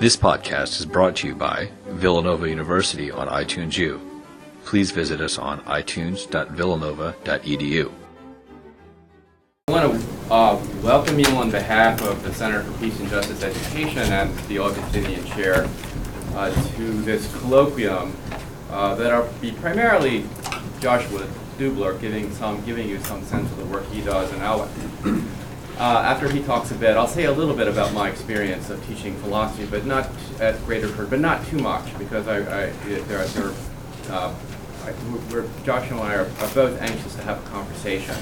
This podcast is brought to you by Villanova University on iTunes U. Please visit us on itunes.villanova.edu. I want to uh, welcome you on behalf of the Center for Peace and Justice Education and the Augustinian Chair uh, to this colloquium uh, that will be primarily Joshua Dubler giving some giving you some sense of the work he does, and I'll, uh, after he talks a bit, I'll say a little bit about my experience of teaching philosophy, but not at Greater Graterford, but not too much because I, I there, there uh, we're, Joshua and I are, are both anxious to have a conversation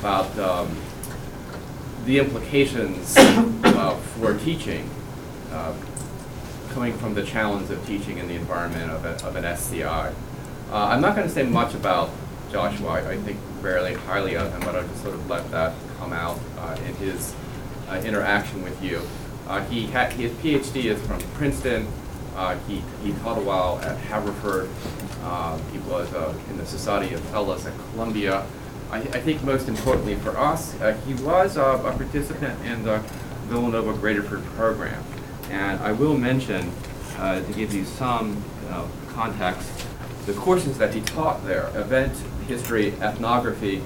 about um, the implications uh, for teaching uh, coming from the challenge of teaching in the environment of, a, of an SCI. Uh, I'm not going to say much about Joshua. I, I, think fairly highly of him, but I'll just sort of let that come out uh, in his uh, interaction with you. Uh, he his PhD is from Princeton. he, he taught a while at Haverford. he was in the Society of Fellows at Columbia. I, I, think most importantly for us, uh, he was uh, a participant in the Villanova Graterford program. And I will mention, uh, to give you some context, the courses that he taught there, event history, ethnography,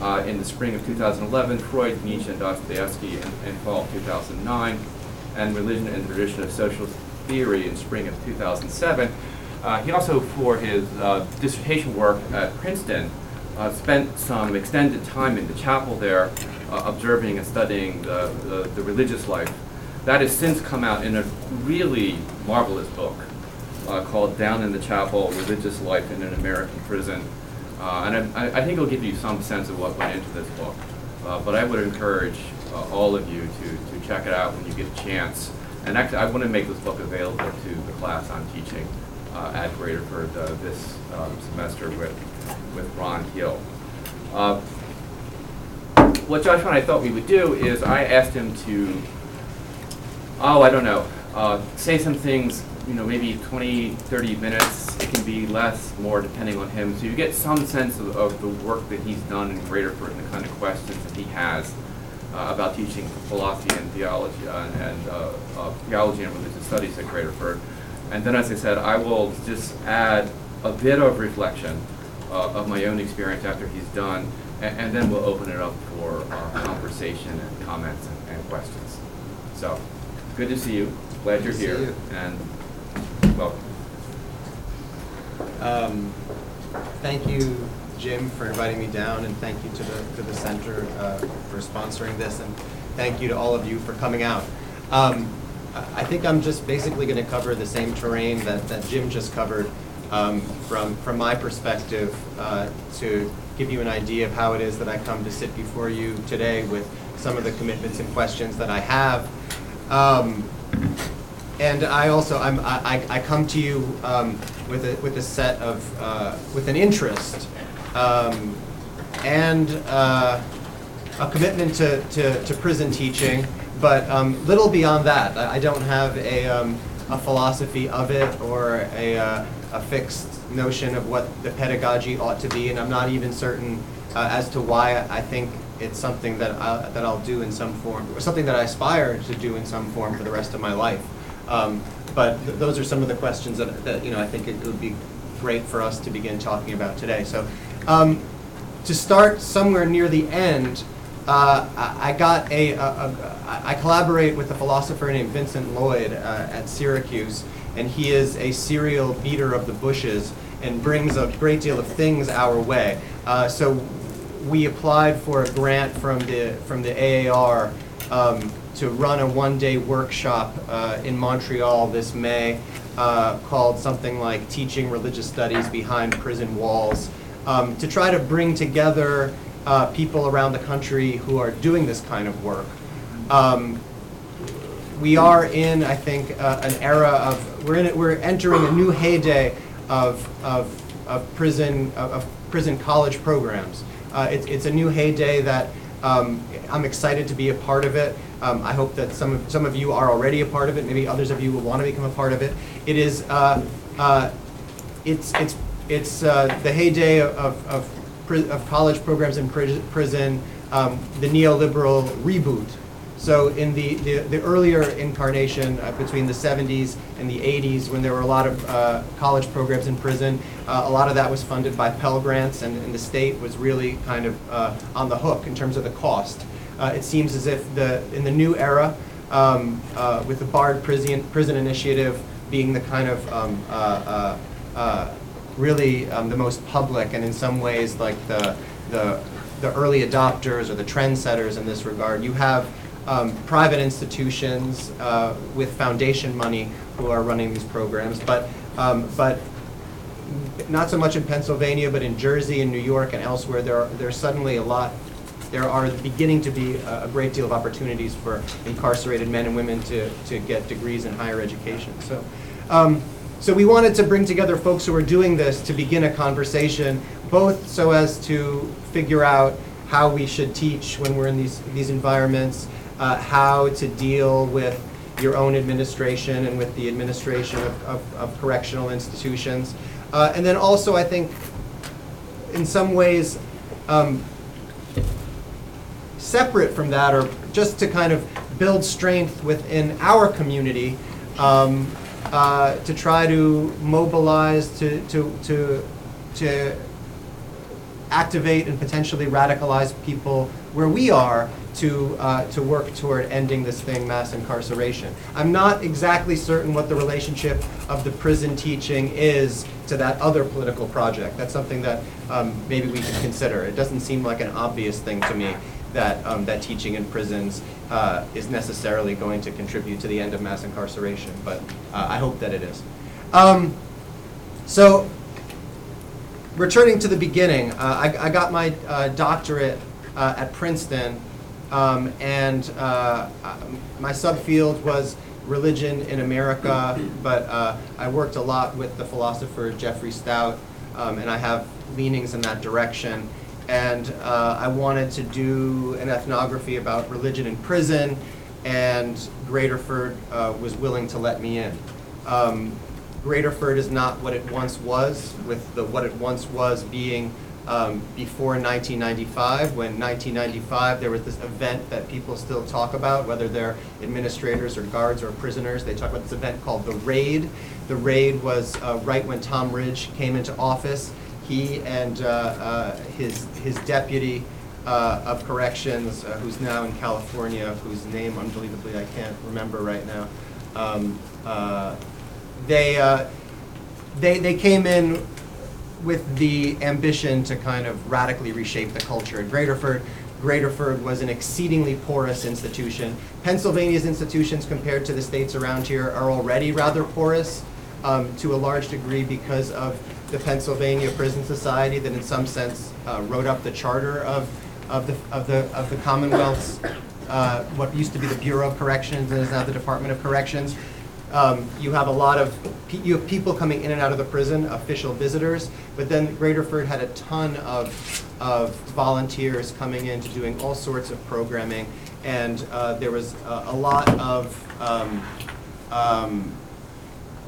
uh, in the spring of 2011, Freud, Nietzsche, and Dostoevsky in, in fall of 2009, and Religion and Tradition of Social Theory in spring of 2007. Uh, he also, for his uh, dissertation work at Princeton, uh, spent some extended time in the chapel there, uh, observing and studying the, the, the, religious life. That has since come out in a really marvelous book uh, called Down in the Chapel, Religious Life in an American Prison. Uh, and I, I, think it'll give you some sense of what went into this book. Uh, but I would encourage uh, all of you to, to check it out when you get a chance. And actually, I want to make this book available to the class on teaching at Graterford this um, semester with with Ron Hill. Uh, what Josh and I thought we would do is I asked him to, oh, I don't know, uh, say some things, you know, maybe 20, 30 minutes. It can be less, more, depending on him. So you get some sense of, of the work that he's done in Graterford and the kind of questions that he has uh, about teaching philosophy and theology uh, and uh, uh, theology and religious studies at Graterford. And then, as I said, I will just add a bit of reflection uh, of my own experience after he's done, and, and then we'll open it up for conversation and comments and, and, questions. So, good to see you. Glad you're here, you. and Um, thank you, Jim, for inviting me down, and thank you to the to the center uh, for sponsoring this, and thank you to all of you for coming out. Um, I think I'm just basically going to cover the same terrain that, that Jim just covered um, from, from my perspective uh, to give you an idea of how it is that I come to sit before you today with some of the commitments and questions that I have. Um, and I also, I'm, I, I come to you um, with, a, with a set of, uh, with an interest um, and uh, a commitment to, to, to, prison teaching, but um, little beyond that. I don't have a, um, a philosophy of it or a, uh, a fixed notion of what the pedagogy ought to be, and I'm not even certain uh, as to why I think it's something that I, that I'll do in some form, or something that I aspire to do in some form for the rest of my life. Um, but th those are some of the questions that, that you know I think it, would be great for us to begin talking about today. So, um, to start somewhere near the end, uh, I, I got a, a, a I collaborate with a philosopher named Vincent Lloyd uh, at Syracuse and he is a serial beater of the bushes and brings a great deal of things our way. Uh, so we applied for a grant from the from the AAR um, to run a one-day workshop uh, in Montreal this May uh, called something like "Teaching Religious Studies Behind Prison Walls," um, to try to bring together uh, people around the country who are doing this kind of work. Um, we are in, I think, uh, an era of we're in we're entering a new heyday of of, of prison of, prison college programs. Uh, it's it's a new heyday that um, I'm excited to be a part of it. Um, I hope that some of some of you are already a part of it. Maybe others of you will want to become a part of it. It is uh, uh it's it's it's uh, the heyday of of, of college programs in prison. Um, the neoliberal reboot So in the, the, the earlier incarnation uh, between the 70s and the 80s, when there were a lot of uh, college programs in prison, uh, a lot of that was funded by Pell Grants, and, and the state was really kind of on the hook in terms of the cost. Uh, it seems as if the, in the new era, um, uh, with the Bard Prison, Prison Initiative being the kind of um, uh, uh, uh, really um, the most public and in some ways like the, the, the early adopters or the trendsetters in this regard. You have um, private institutions uh, with foundation money who are running these programs, but, um, but not so much in Pennsylvania, but in Jersey and New York and elsewhere, there are, there's suddenly a lot, there are beginning to be a great deal of opportunities for incarcerated men and women to, to get degrees in higher education. So, um, so we wanted to bring together folks who are doing this to begin a conversation, both so as to figure out how we should teach when we're in these, these environments, uh, how to deal with your own administration and with the administration of, of, of correctional institutions. Uh, and then also, I think, in some ways, um, separate from that, or just to kind of build strength within our community, um, uh, to try to mobilize, to, to, to, to activate and potentially radicalize people where we are to, uh, to work toward ending this thing, mass incarceration. I'm not exactly certain what the relationship of the prison teaching is to that other political project. That's something that um, maybe we could consider. It doesn't seem like an obvious thing to me that, um, that teaching in prisons uh, is necessarily going to contribute to the end of mass incarceration, but uh, I hope that it is. Um, so, returning to the beginning, uh, I, I got my uh, doctorate uh, at Princeton, um, and uh, my subfield was religion in America, but I worked a lot with the philosopher Jeffrey Stout, um, and I have leanings in that direction. And uh, I wanted to do an ethnography about religion in prison, and Graterford uh, was willing to let me in. Um, Graterford is not what it once was, with the what it once was being um, before 1995. When 1995, there was this event that people still talk about, whether they're administrators or guards or prisoners. They talk about this event called the Raid. The Raid was uh, right when Tom Ridge came into office. He and uh, uh, his his deputy uh, of corrections, who's now in California, whose name unbelievably I can't remember right now. Um, they, they, they came in with the ambition to kind of radically reshape the culture at Graterford. Graterford was an exceedingly porous institution. Pennsylvania's institutions compared to the states around here are already rather porous um, to a large degree because of the Pennsylvania Prison Society that in some sense uh, wrote up the charter of, of the, of the, of the Commonwealth's, uh, what used to be the Bureau of Corrections and is now the Department of Corrections. Um, you have a lot of, you have people coming in and out of the prison, official visitors, but then Graterford had a ton of, of volunteers coming in to doing all sorts of programming, and uh, there was a, a lot of, um, um,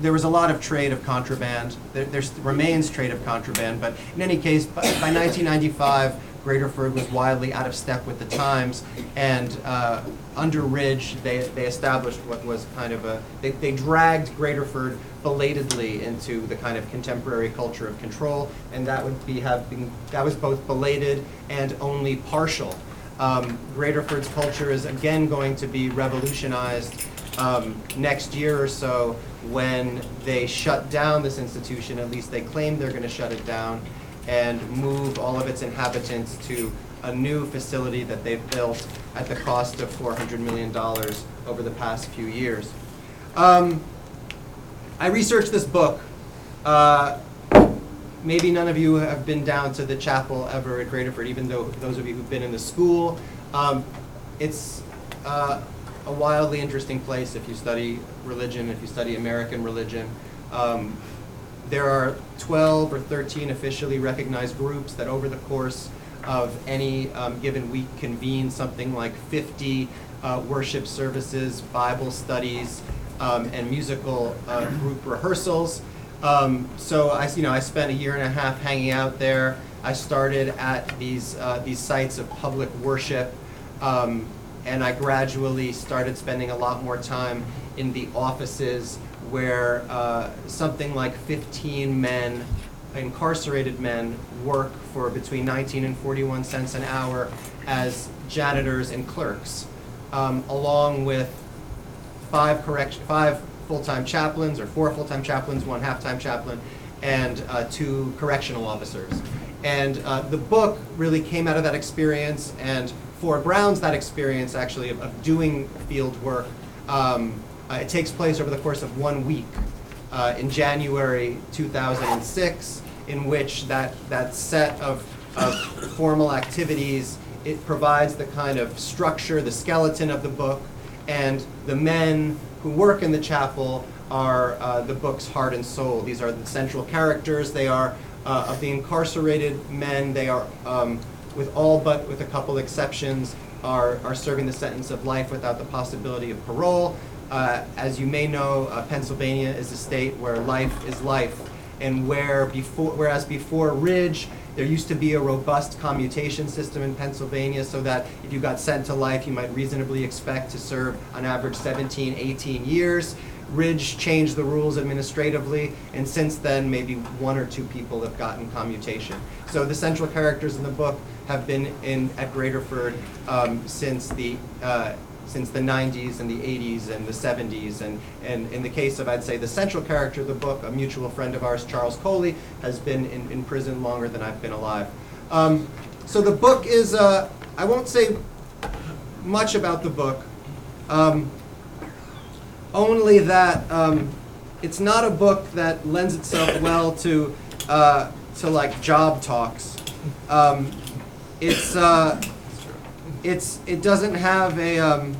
there was a lot of trade of contraband. There remains trade of contraband, but in any case, by, by 1995, Graterford was wildly out of step with the times, and uh, under Ridge, they, they established what was kind of a, they, they dragged Graterford belatedly into the kind of contemporary culture of control, and that would be have been, that was both belated and only partial. Um, Graterford's culture is again going to be revolutionized um, next year or so when they shut down this institution, at least they claim they're going to shut it down, and move all of its inhabitants to a new facility that they've built at the cost of $400 million over the past few years. Um, I researched this book. Uh, maybe none of you have been down to the chapel ever at Graterford, even though those of you who've been in the school. Um, it's uh, a wildly interesting place if you study religion, if you study American religion. Um, there are 12 or 13 officially recognized groups that over the course of any um, given week convene something like 50 uh, worship services, Bible studies, um, and musical uh, group rehearsals. Um, so I, you know, I spent a year and a half hanging out there. I started at these uh, these sites of public worship, um, and I gradually started spending a lot more time in the offices where uh, something like 15 men, incarcerated men, work for between 19 and 41 cents an hour as janitors and clerks, um, along with five correction, five full-time chaplains, or four full-time chaplains, one half-time chaplain, and uh, two correctional officers. And uh, the book really came out of that experience and foregrounds that experience, actually, of, of doing field work. Um, uh, it takes place over the course of one week uh, in January 2006, in which that, that set of, of formal activities, it provides the kind of structure, the skeleton of the book, and the men who work in the chapel are uh, the book's heart and soul. These are the central characters. They are uh, of the incarcerated men. They are, um, with all but with a couple exceptions, are, are serving the sentence of life without the possibility of parole. Uh, as you may know, uh, Pennsylvania is a state where life is life, and where before, whereas before Ridge, there used to be a robust commutation system in Pennsylvania so that if you got sent to life, you might reasonably expect to serve on average 17, 18 years. Ridge changed the rules administratively, and since then, maybe one or two people have gotten commutation. So the central characters in the book have been in at Graterford um, since the uh, since the 90s and the 80s and the 70s. And, and in the case of, I'd say, the central character of the book, a mutual friend of ours, Charles Coley, has been in, in prison longer than I've been alive. Um, so the book is, uh, I won't say much about the book, um, only that um, it's not a book that lends itself well to, uh, to like job talks. Um, it's, uh, it's it doesn't have a um,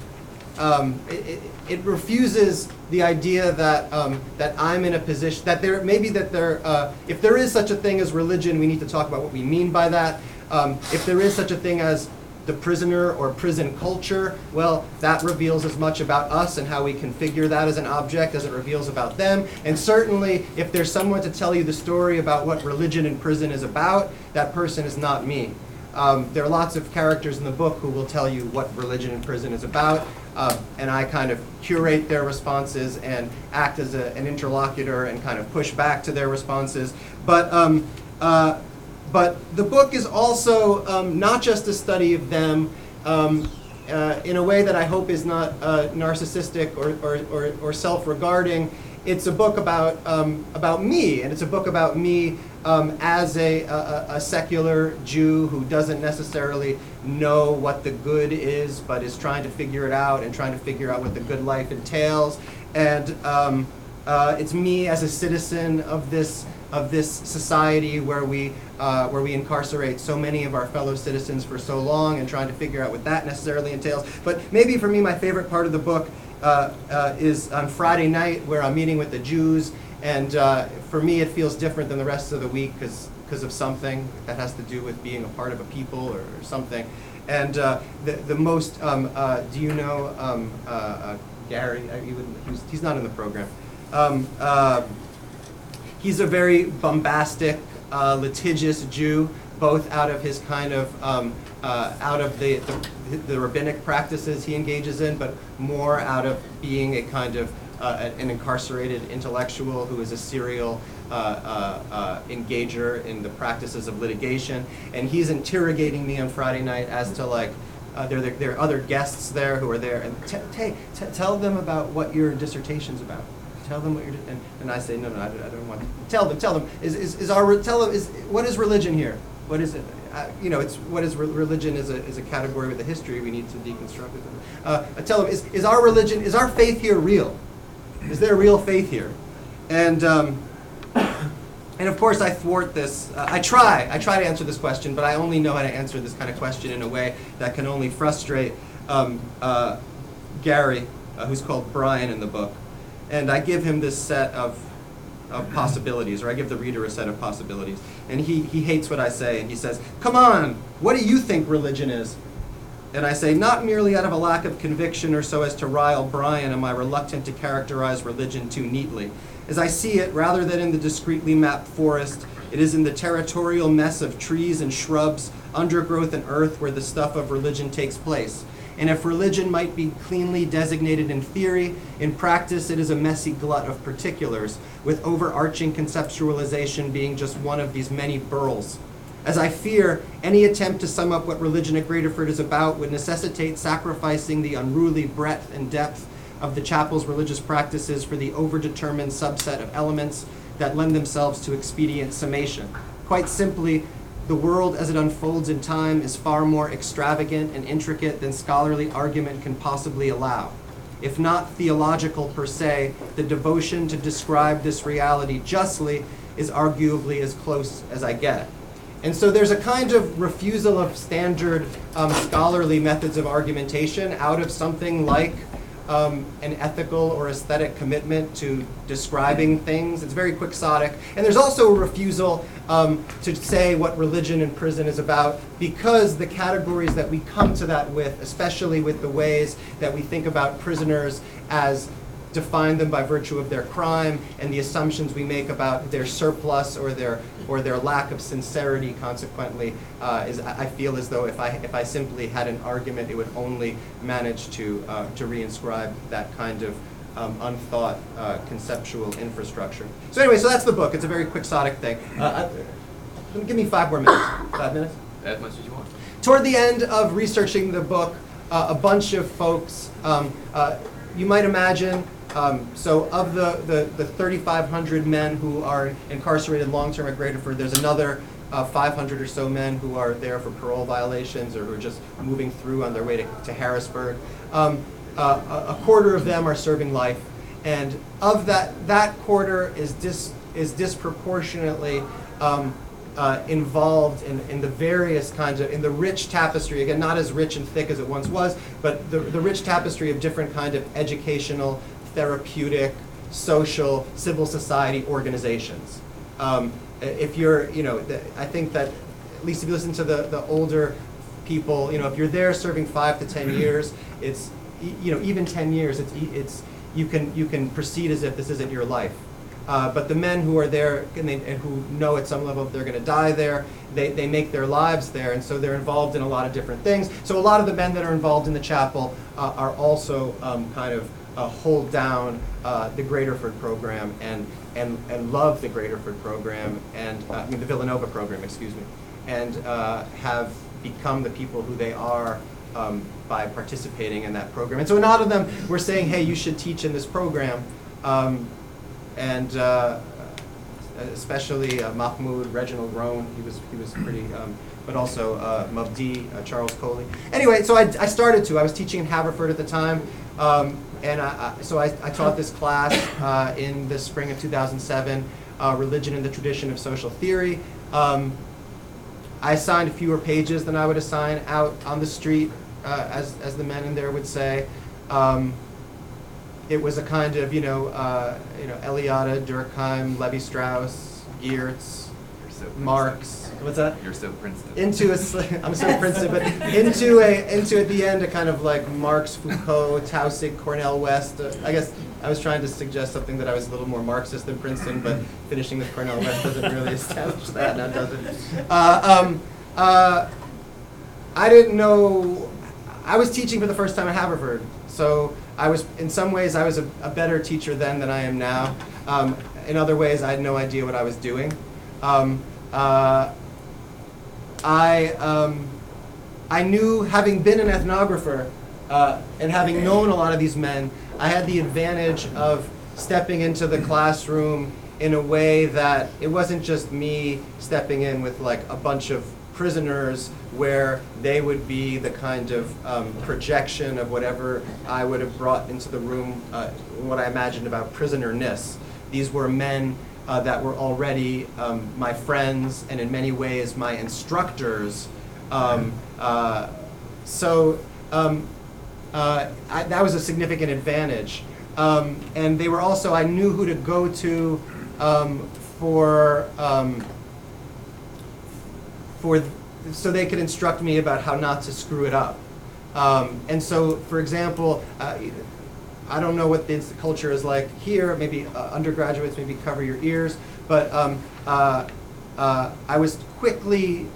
um, it, it, refuses the idea that um, that I'm in a position that there maybe that there uh, if there is such a thing as religion we need to talk about what we mean by that um, if there is such a thing as the prisoner or prison culture well that reveals as much about us and how we configure that as an object as it reveals about them and certainly if there's someone to tell you the story about what religion in prison is about that person is not me um, there are lots of characters in the book who will tell you what religion in prison is about, uh, and I kind of curate their responses and act as a, an interlocutor and kind of push back to their responses. But um, uh, but the book is also um, not just a study of them. Um, uh, in a way that I hope is not uh, narcissistic or, or, or, or self-regarding, it's a book about um, about me, and it's a book about me um, as a, a, a secular Jew who doesn't necessarily know what the good is, but is trying to figure it out and trying to figure out what the good life entails. And um, uh, it's me as a citizen of this of this society where we uh, where we incarcerate so many of our fellow citizens for so long and trying to figure out what that necessarily entails. But maybe for me, my favorite part of the book uh, uh, is on Friday night where I'm meeting with the Jews, and uh, for me it feels different than the rest of the week because because of something that has to do with being a part of a people or, or something. And uh, the the most um, uh, do you know um, uh, uh, Gary? Uh, he he's, he's not in the program. Um, uh, he's a very bombastic, uh, litigious Jew, both out of his kind of um, uh, out of the, the the rabbinic practices he engages in, but more out of being a kind of uh, an incarcerated intellectual who is a serial uh, uh, uh, engager in the practices of litigation. And he's interrogating me on Friday night as to like. Uh, there, there, there are other guests there who are there, and t- t- t- tell them about what your dissertation's about. Tell them what you're, and, and I say, no, no, I, don't- I don't want. Tell them, tell them. Is, is, is our tell them is what is religion here? What is it? Uh, you know, it's what is re- religion is a is a category with a history. We need to deconstruct it. Uh, I tell them, is is our religion is our faith here real? Is there real faith here? And um, and of course, I thwart this. Uh, I try. I try to answer this question, but I only know how to answer this kind of question in a way that can only frustrate um, uh, Gary, uh, who's called Brian in the book. And I give him this set of, of possibilities, or I give the reader a set of possibilities. And he, he hates what I say, and he says, Come on, what do you think religion is? And I say, not merely out of a lack of conviction or so as to rile Brian am I reluctant to characterize religion too neatly. As I see it, rather than in the discretely mapped forest, it is in the territorial mess of trees and shrubs, undergrowth and earth where the stuff of religion takes place. And if religion might be cleanly designated in theory, in practice it is a messy glut of particulars, with overarching conceptualization being just one of these many burls. As I fear, any attempt to sum up what religion at Graterford is about would necessitate sacrificing the unruly breadth and depth of the chapel's religious practices for the overdetermined subset of elements that lend themselves to expedient summation. Quite simply, the world as it unfolds in time is far more extravagant and intricate than scholarly argument can possibly allow. If not theological per se, the devotion to describe this reality justly is arguably as close as I get. And so there's a kind of refusal of standard um, scholarly methods of argumentation out of something like um, an ethical or aesthetic commitment to describing things. It's very quixotic. And there's also a refusal um, to say what religion in prison is about because the categories that we come to that with, especially with the ways that we think about prisoners as define them by virtue of their crime and the assumptions we make about their surplus or their or their lack of sincerity consequently uh, is I feel as though if I if I simply had an argument it would only manage to uh, to reinscribe that kind of um, unthought uh, conceptual infrastructure. So anyway, so that's the book. It's a very quixotic thing. Uh, I, give me five more minutes. Five minutes As much as you want. toward the end of researching the book, uh, a bunch of folks, um, uh, you might imagine, um, so of the, the, the 3,500 men who are incarcerated long-term at Graterford, there's another uh, 500 or so men who are there for parole violations or who are just moving through on their way to, to Harrisburg. Um, uh, a quarter of them are serving life, and of that, that quarter is dis, is disproportionately um, uh, involved in, in the various kinds of, in the rich tapestry, again, not as rich and thick as it once was, but the, the rich tapestry of different kind of educational, therapeutic, social, civil society organizations. Um, if you're, you know, the, I think that, at least if you listen to the, the older people, you know, if you're there serving five to ten years, it's, you know, even ten years, it's, it's, you can, you can proceed as if this isn't your life. Uh, but the men who are there and, they, and who know at some level they're going to die there, they, they make their lives there, and so they're involved in a lot of different things. So a lot of the men that are involved in the chapel uh, are also um, kind of uh, hold down uh, the Graterford program and, and, and love the Graterford program and uh, I mean the Villanova program, excuse me, and uh, have become the people who they are um, by participating in that program. And so a lot of them were saying, hey, you should teach in this program. Um, and uh, especially uh, Mahmoud, Reginald Roan, he was, he was pretty, um, but also uh, Mabdi, uh, Charles Coley. Anyway, so I, I started to. I was teaching in Haverford at the time, um, and I, I, so I, I taught this class uh, in the spring of 2007, uh, Religion in the Tradition of Social Theory. Um, I assigned fewer pages than I would assign out on the street, uh, as, as the men in there would say. Um, it was a kind of, you know, uh, you know, Eliade, Durkheim, Levi Strauss, Geertz, so Marx. What's that? You're so Princeton. Into a, sl- I'm so Princeton, but into a, into at the end a kind of like Marx, Foucault, Taussig, Cornel West. Uh, I guess I was trying to suggest something that I was a little more Marxist than Princeton, but finishing with Cornel West doesn't really establish that, now does it? Uh, um, uh, I didn't know. I was teaching for the first time at Haverford, so I was, in some ways, I was a, a better teacher then than I am now. Um, in other ways, I had no idea what I was doing. Um, uh, I, um, I knew, having been an ethnographer uh, and having known a lot of these men, I had the advantage of stepping into the classroom in a way that it wasn't just me stepping in with like a bunch of prisoners where they would be the kind of um, projection of whatever I would have brought into the room, uh, what I imagined about prisonerness. These were men uh, that were already um, my friends and in many ways my instructors. Um, uh, so um, uh, I, that was a significant advantage. Um, and they were also, I knew who to go to um, for, um, for, th- so they could instruct me about how not to screw it up. And so, for example, uh, I don't know what this culture is like here. Maybe uh, undergraduates maybe cover your ears, but um, uh, uh, I was quickly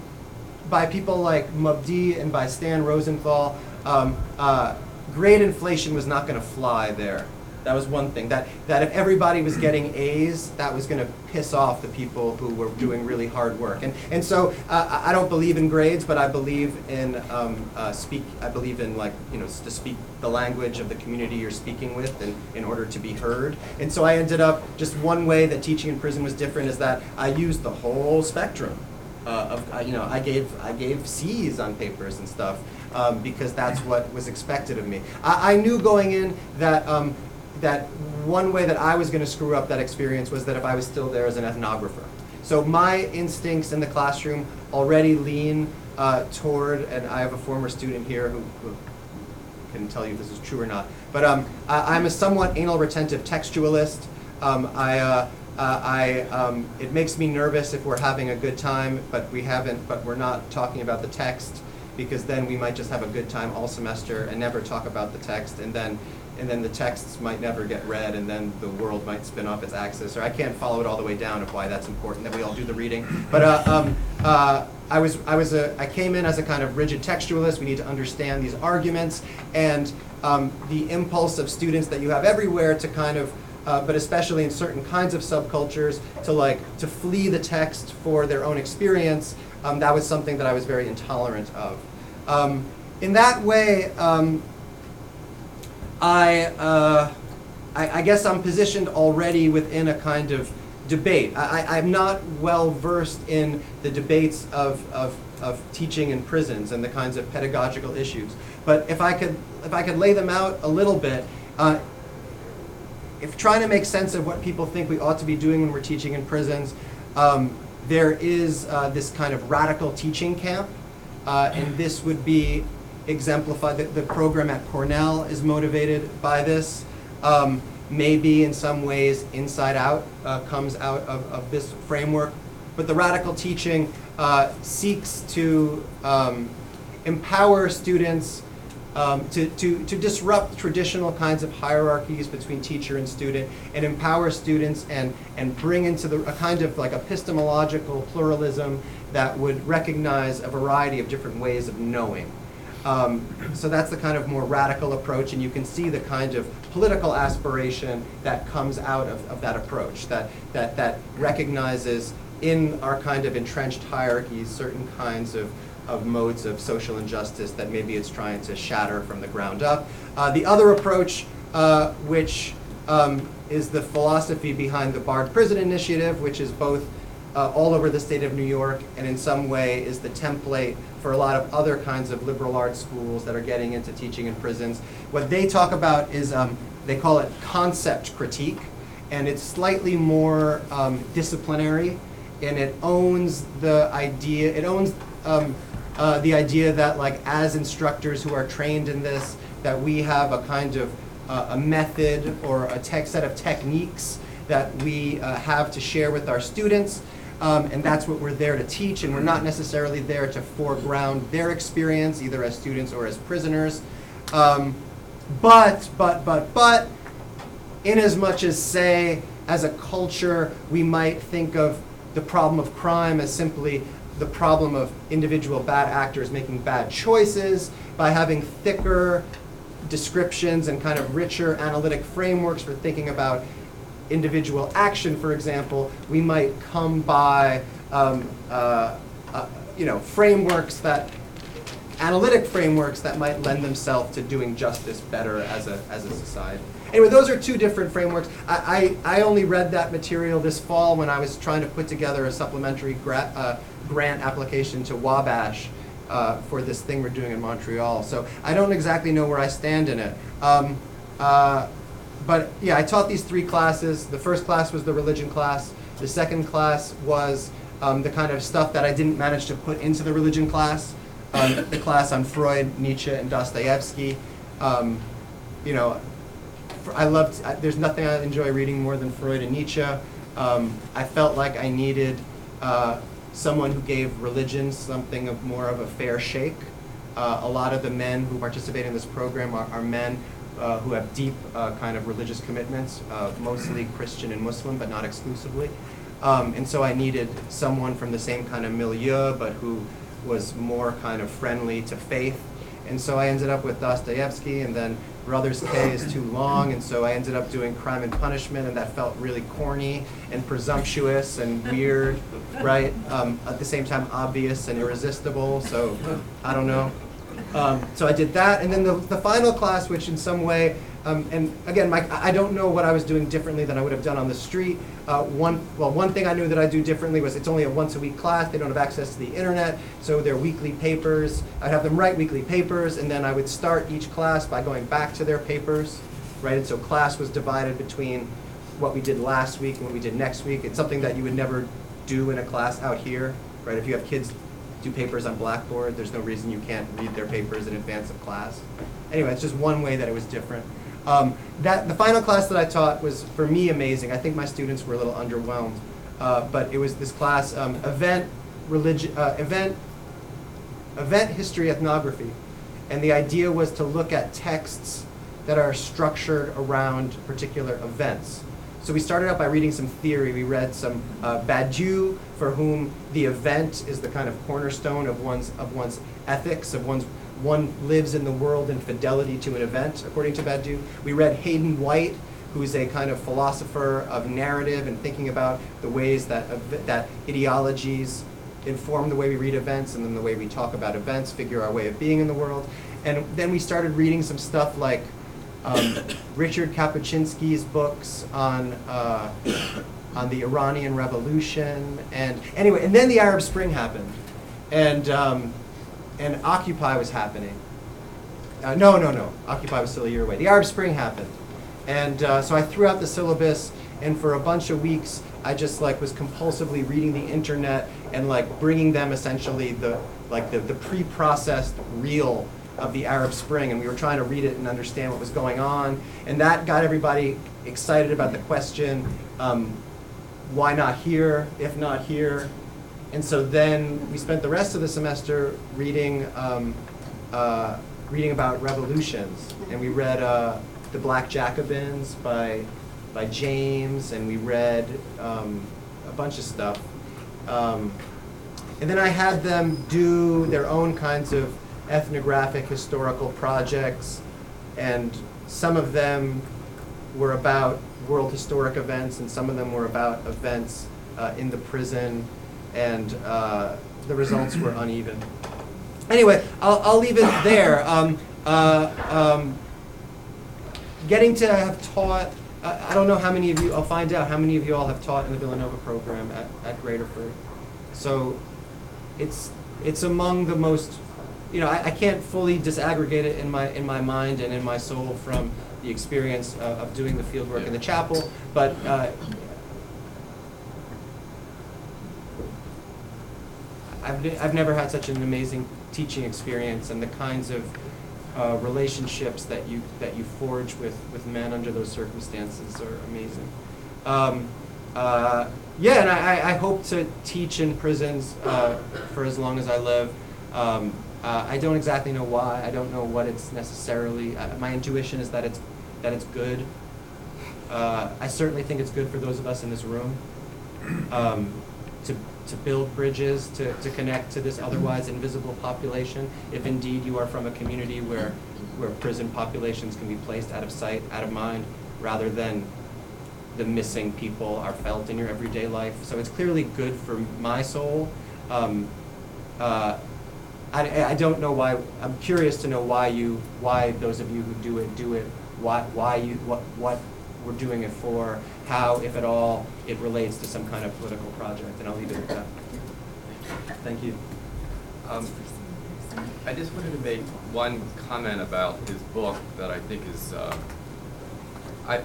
by people like Mabdi and by Stan Rosenthal um, uh, grade inflation was not going to fly there. That was one thing. That, that if everybody was getting A's, that was going to piss off the people who were doing really hard work. And, and so uh, I don't believe in grades, but I believe in um, uh, speak. I believe in like you know to speak the language of the community you're speaking with, in, in order to be heard. And so I ended up just one way that teaching in prison was different is that I used the whole spectrum uh, of, uh, you know, I gave, I gave C's on papers and stuff, um, because that's what was expected of me. I, I knew going in that, um, that one way that I was gonna screw up that experience was that if I was still there as an ethnographer. So my instincts in the classroom already lean, uh, toward, and I have a former student here who, who can tell you if this is true or not. But um, I, I'm a somewhat anal retentive textualist. Um, I, uh, uh, I, um, it makes me nervous if we're having a good time, but we haven't, but we're not talking about the text, because then we might just have a good time all semester and never talk about the text, and then, and then the texts might never get read, and then the world might spin off its axis. Or I can't follow it all the way down of why that's important that we all do the reading. But uh, um, uh, I was, I was a, I came in as a kind of rigid textualist. We need to understand these arguments and um, the impulse of students that you have everywhere to kind of, uh, but especially in certain kinds of subcultures, to like to flee the text for their own experience. Um, that was something that I was very intolerant of. Um, in that way, um, I, uh, I, I guess I'm positioned already within a kind of debate. I, I'm not well versed in the debates of, of, of teaching in prisons and the kinds of pedagogical issues. But if I could, if I could lay them out a little bit, uh, if trying to make sense of what people think we ought to be doing when we're teaching in prisons, um, there is uh, this kind of radical teaching camp, uh, and this would be exemplified. The, the program at Cornell is motivated by this. Um, maybe in some ways, Inside Out uh, comes out of, of this framework, but the radical teaching uh, seeks to um, empower students um, to, to, to disrupt traditional kinds of hierarchies between teacher and student and empower students and, and bring into the, a kind of like epistemological pluralism that would recognize a variety of different ways of knowing. Um, so that's the kind of more radical approach, and you can see the kind of political aspiration that comes out of, of that approach, that, that, that recognizes in our kind of entrenched hierarchies certain kinds of, of modes of social injustice that maybe it's trying to shatter from the ground up. Uh, the other approach, uh, which um, is the philosophy behind the Bard Prison Initiative, which is both uh, all over the state of New York and in some way is the template for a lot of other kinds of liberal arts schools that are getting into teaching in prisons. What they talk about is, um, they call it concept critique, and it's slightly more um, disciplinary, and it owns the idea, it owns um, uh, the idea that like as instructors who are trained in this, that we have a kind of uh, a method or a tech set of techniques that we uh, have to share with our students. Um, and that's what we're there to teach, and we're not necessarily there to foreground their experience, either as students or as prisoners. Um, but, but, but, but, much as, say, as a culture, we might think of the problem of crime as simply the problem of individual bad actors making bad choices, by having thicker descriptions and kind of richer analytic frameworks for thinking about individual action, for example, we might come by, um, uh, uh, you know, frameworks that, analytic frameworks that might lend themselves to doing justice better as a, as a society. Anyway, those are two different frameworks. I, I, I only read that material this fall when I was trying to put together a supplementary gra- uh, grant application to Wabash uh, for this thing we're doing in Montreal. So I don't exactly know where I stand in it. Um, uh, but yeah, I taught these three classes. The first class was the religion class. The second class was um, the kind of stuff that I didn't manage to put into the religion class. Um, the class on Freud, Nietzsche, and Dostoevsky. Um, you know, I loved. I, there's nothing I enjoy reading more than Freud and Nietzsche. Um, I felt like I needed uh, someone who gave religion something of more of a fair shake. Uh, a lot of the men who participate in this program are, are men uh, who have deep uh, kind of religious commitments, uh, mostly Christian and Muslim, but not exclusively. Um, and so I needed someone from the same kind of milieu, but who was more kind of friendly to faith. And so I ended up with Dostoevsky, and then Brothers K is too long, and so I ended up doing Crime and Punishment, and that felt really corny and presumptuous and weird, right? Um, at the same time, obvious and irresistible. So I don't know. Um, so I did that, and then the, the final class, which in some way, um, and again, Mike, I don't know what I was doing differently than I would have done on the street. Uh, one, well, one thing I knew that I do differently was it's only a once a week class. They don't have access to the internet, so they're weekly papers. I'd have them write weekly papers, and then I would start each class by going back to their papers, right? And so class was divided between what we did last week and what we did next week. It's something that you would never do in a class out here, right? If you have kids do papers on Blackboard, there's no reason you can't read their papers in advance of class. Anyway, it's just one way that it was different. Um, that the final class that I taught was for me amazing. I think my students were a little underwhelmed, uh, but it was this class um, event religion uh, event event history ethnography, and the idea was to look at texts that are structured around particular events. So we started out by reading some theory. We read some uh, for whom the event is the kind of cornerstone of one's of one's ethics, of one's one lives in the world in fidelity to an event, according to Badiou. We read Hayden White, who's a kind of philosopher of narrative and thinking about the ways that that ideologies inform the way we read events and then the way we talk about events, figure our way of being in the world. And then we started reading some stuff like um, Richard Kapuscinski's books on uh, on the Iranian Revolution, and anyway, and then the Arab Spring happened, and um, and Occupy was happening. Uh, no, no, no. Occupy was still a year away. The Arab Spring happened, and uh, so I threw out the syllabus, and for a bunch of weeks, I just like was compulsively reading the internet and like bringing them essentially the like the, the pre-processed reel of the Arab Spring, and we were trying to read it and understand what was going on, and that got everybody excited about the question, um, why not here, if not here? And so then we spent the rest of the semester reading, um, uh, reading about revolutions, and we read uh, the Black Jacobins by by James, and we read um, a bunch of stuff. Um, and then I had them do their own kinds of ethnographic historical projects, and some of them were about world historic events, and some of them were about events uh, in the prison, and uh, the results were uneven. Anyway, I'll, I'll leave it there. Um, uh, um, getting to have taught, I I don't know how many of you, I'll find out how many of you all have taught in the Villanova program at, at Graterford. So it's, it's among the most, you know, I, I can't fully disaggregate it in my, in my mind and in my soul from the experience uh, of doing the field work in the chapel, but uh, I've, I've never had such an amazing teaching experience and the kinds of uh, relationships that you that you forge with, with men under those circumstances are amazing. Um, uh, yeah, and I, I- I hope to teach in prisons uh, for as long as I live. Um, uh, I don't exactly know why. I don't know what it's necessarily. Uh, my intuition is that it's that it's good. Uh, I certainly think it's good for those of us in this room um, to, to build bridges, to, to connect to this otherwise invisible population, if indeed you are from a community where, where prison populations can be placed out of sight, out of mind, rather than the missing people are felt in your everyday life. So it's clearly good for my soul. Um, uh, I, I don't know why, I'm curious to know why you, why those of you who do it, do it, why, why you, what, what we're doing it for, how, if at all, it relates to some kind of political project, and I'll leave it at that. Thank you. Um, I just wanted to make one comment about his book that I think is, uh, I,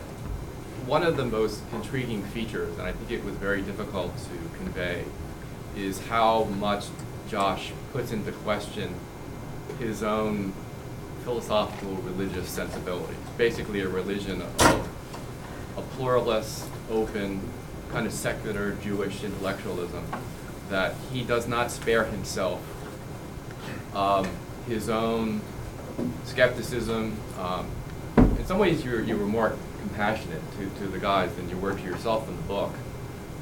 one of the most intriguing features, and I think it was very difficult to convey, is how much Josh puts into question his own philosophical religious sensibilities. Basically, a religion of a pluralist, open, kind of secular Jewish intellectualism that he does not spare himself um, his own skepticism. Um, in some ways, you you were more compassionate to, to the guys than you were to yourself in the book.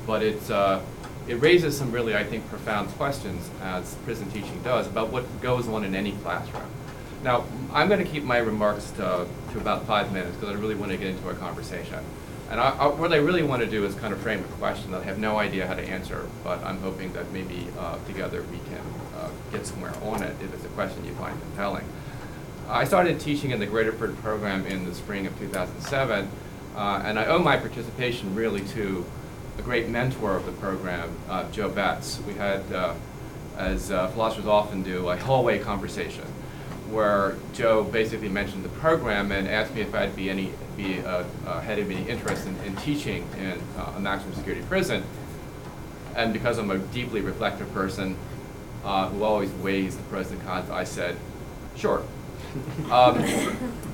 But it's, uh, it raises some really, I think, profound questions, as prison teaching does, about what goes on in any classroom. Now, I'm going to keep my remarks to, to about five minutes because I really want to get into a conversation. And I, I, what I really want to do is kind of frame a question that I have no idea how to answer, but I'm hoping that maybe uh, together we can uh, get somewhere on it if it's a question you find compelling. I started teaching in the Graterford program in the spring of 2007, uh, and I owe my participation really to a great mentor of the program, uh, Joe Betz. We had, uh, as uh, philosophers often do, a hallway conversation where Joe basically mentioned the program and asked me if I'd be any, be, uh, uh, had any interest in, in teaching in uh, a maximum security prison. And because I'm a deeply reflective person who always weighs the pros and cons, I said, sure. Um,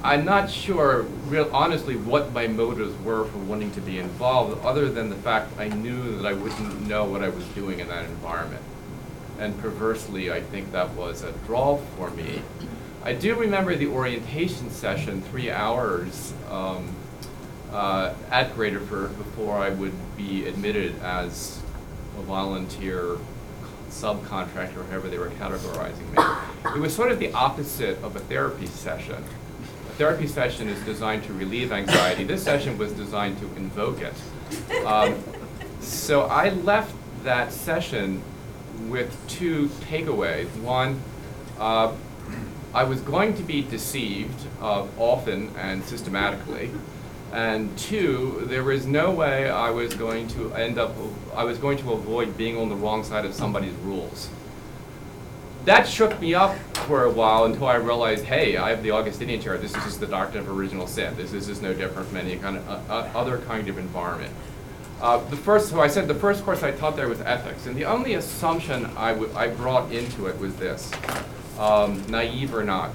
I'm not sure, real honestly, what my motives were for wanting to be involved, other than the fact I knew that I wouldn't know what I was doing in that environment. And perversely, I think that was a draw for me. I do remember the orientation session, three hours um, uh, at Graterford before I would be admitted as a volunteer subcontractor, or however they were categorizing me. It was sort of the opposite of a therapy session. A therapy session is designed to relieve anxiety. This session was designed to invoke it. Um, so I left that session with two takeaways. One, uh, I was going to be deceived uh, often and systematically. And two, there was no way I was going to end up, I was going to avoid being on the wrong side of somebody's rules. That shook me up for a while until I realized, hey, I have the Augustinian chair. This is just the doctrine of original sin. This is just no different from any kind of uh, uh, other kind of environment. Uh, the first, so I said the first course I taught there was ethics, and the only assumption I, I brought into it was this, um, naive or not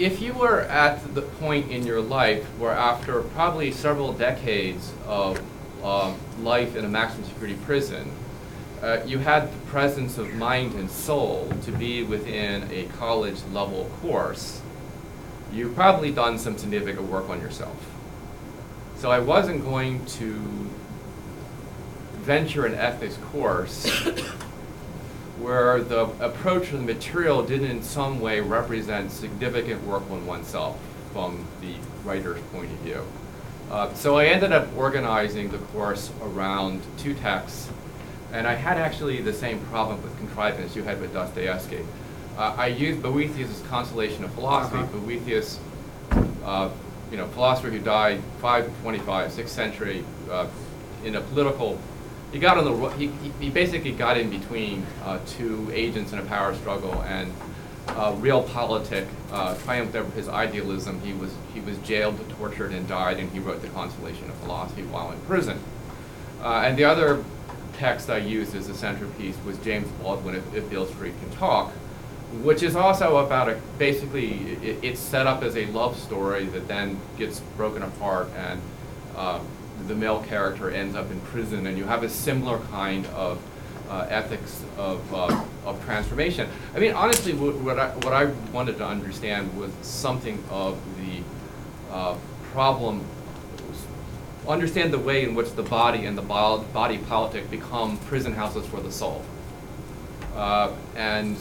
if you were at the point in your life where after probably several decades of um, life in a maximum security prison, uh, you had the presence of mind and soul to be within a college level course, you've probably done some significant work on yourself. So I wasn't going to venture an ethics course where the approach to the material didn't in some way represent significant work on oneself from the writer's point of view. Uh, so I ended up organizing the course around two texts, and I had actually the same problem with contrivance you had with Dostoevsky. Uh, I used Boethius' Consolation of Philosophy. Uh-huh. Boethius, uh, you know, philosopher who died 525, 6th century, uh, in a political he got on the he, he basically got in between uh, two agents in a power struggle and uh, realpolitik uh, triumphed over his idealism. He was he was jailed, tortured, and died, and he wrote the Consolation of Philosophy while in prison. Uh, and the other text I used as a centerpiece was James Baldwin, If, if Beale Street Can Talk, which is also about a basically it, it's set up as a love story that then gets broken apart and uh, the male character ends up in prison, and you have a similar kind of uh, ethics of, uh, of transformation. I mean, honestly, what, I, what I wanted to understand was something of the uh, problem, understand the way in which the body and the body politic become prison houses for the soul. Uh, and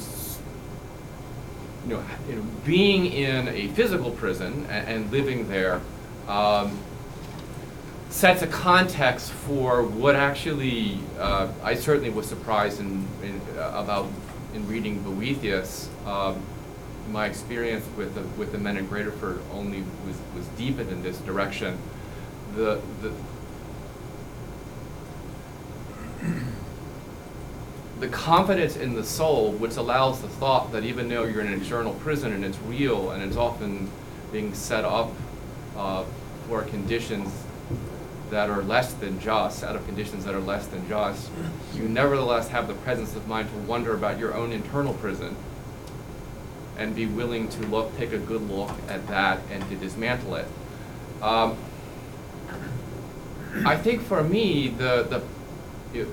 you know, being in a physical prison and, and living there, um, sets a context for what actually uh, I certainly was surprised in, in uh, about in reading Boethius. Um, my experience with the, with the men in Graterford only was, was deepened in this direction. The, the, the confidence in the soul, which allows the thought that even though you're in an external prison and it's real and it's often being set up uh, for conditions that are less than just, out of conditions that are less than just, you nevertheless have the presence of mind to wonder about your own internal prison and be willing to look, take a good look at that and to dismantle it. Um, I think for me, the, the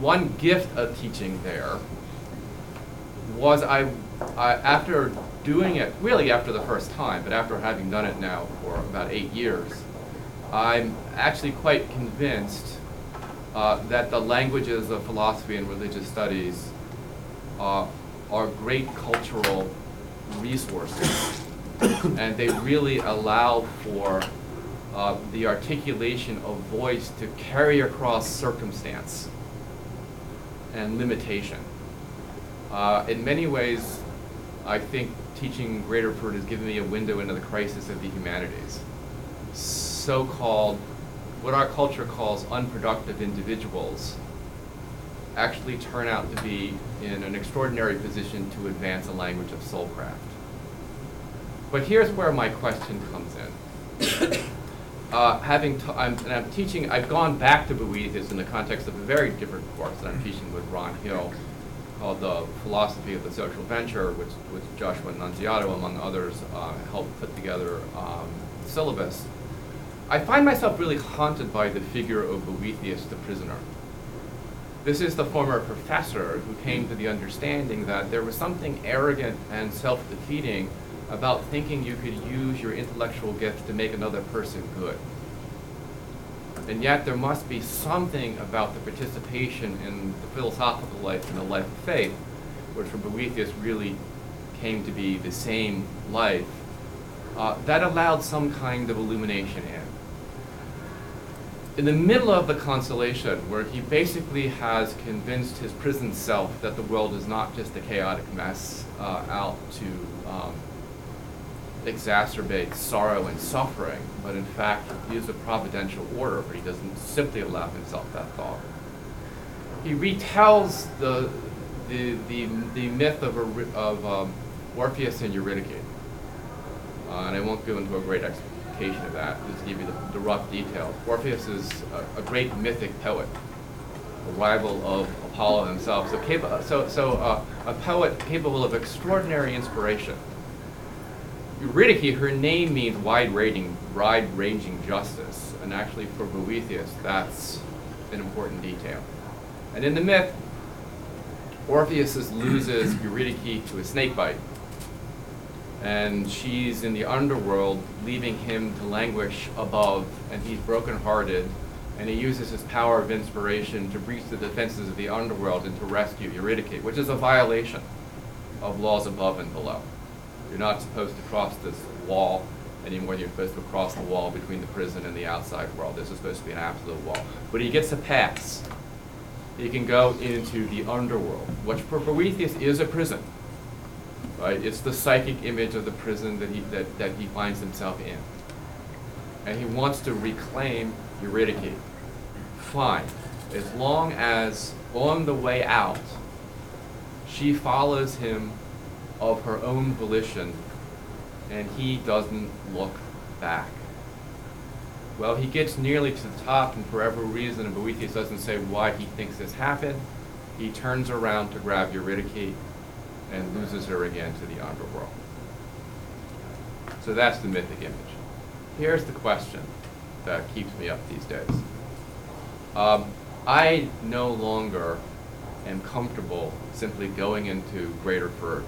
one gift of teaching there was I, I, after doing it, really after the first time, but after having done it now for about eight years, I'm actually quite convinced uh, that the languages of philosophy and religious studies uh, are great cultural resources. And they really allow for uh, the articulation of voice to carry across circumstance and limitation. Uh, in many ways, I think teaching Graterford has given me a window into the crisis of the humanities. So-called, what our culture calls unproductive individuals, actually turn out to be in an extraordinary position to advance a language of soulcraft. But here's where my question comes in. Uh, having, t- I'm, and I'm teaching, I've gone back to Boethius in the context of a very different course that I'm teaching with Ron Hill, called the Philosophy of the Social Venture, which, which Joshua Nunziato, among others, uh, helped put together um, syllabus. I find myself really haunted by the figure of Boethius the prisoner. This is the former professor who came to the understanding that there was something arrogant and self-defeating about thinking you could use your intellectual gift to make another person good. And yet there must be something about the participation in the philosophical life and the life of faith, which for Boethius really came to be the same life, uh, that allowed some kind of illumination in in the middle of the consolation, where he basically has convinced his prison self that the world is not just a chaotic mess uh, out to um, exacerbate sorrow and suffering, but in fact is a providential order, but he doesn't simply allow himself that thought. He retells the, the, the, the myth of, of um, Orpheus and Eurydice. Uh, and I won't go into a great of that, just give you the, the rough details. Orpheus is a, a great mythic poet, a rival of Apollo himself. So, capa- so, so uh, a poet capable of extraordinary inspiration. Eurydice, her name means wide-ranging, wide-ranging justice, and actually for Boethius, that's an important detail. And in the myth, Orpheus loses Eurydice to a snake bite, and she's in the underworld, leaving him to languish above, and he's brokenhearted, and he uses his power of inspiration to breach the defenses of the underworld and to rescue Eurydice, which is a violation of laws above and below. You're not supposed to cross this wall any more than you're supposed to cross the wall between the prison and the outside world. This is supposed to be an absolute wall. But he gets a pass. He can go into the underworld, which for Prometheus is a prison. Right? It's the psychic image of the prison that he, that, that he finds himself in. And he wants to reclaim Eurydice. Fine. As long as on the way out, she follows him of her own volition, and he doesn't look back. Well, he gets nearly to the top, and for every reason, and Boethius doesn't say why he thinks this happened, he turns around to grab Eurydice and loses her again to the underworld. So that's the mythic image. Here's the question that keeps me up these days. Um, I no longer am comfortable simply going into Graterford,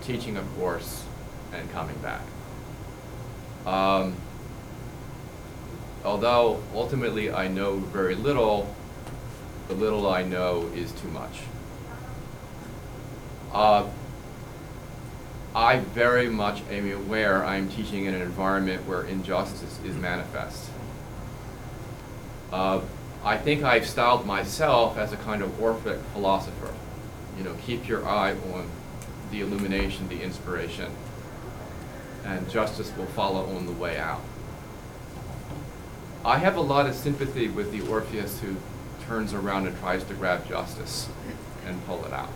teaching a course, and coming back. Um, although ultimately I know very little, the little I know is too much. Uh, I very much am aware I am teaching in an environment where injustice is manifest. Uh, I think I've styled myself as a kind of Orphic philosopher. You know, keep your eye on the illumination, the inspiration, and justice will follow on the way out. I have a lot of sympathy with the Orpheus who turns around and tries to grab justice and pull it out.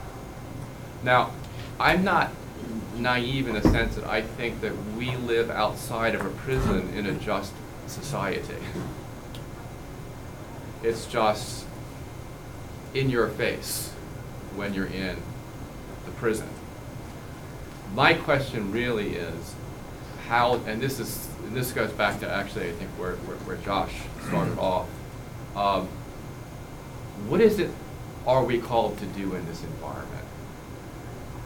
Now, I'm not naive in the sense that I think that we live outside of a prison in a just society. It's just in your face when you're in the prison. My question really is how, and this is, and this goes back to actually, I think, where, where, where Josh started off. Um, what is it are we called to do in this environment?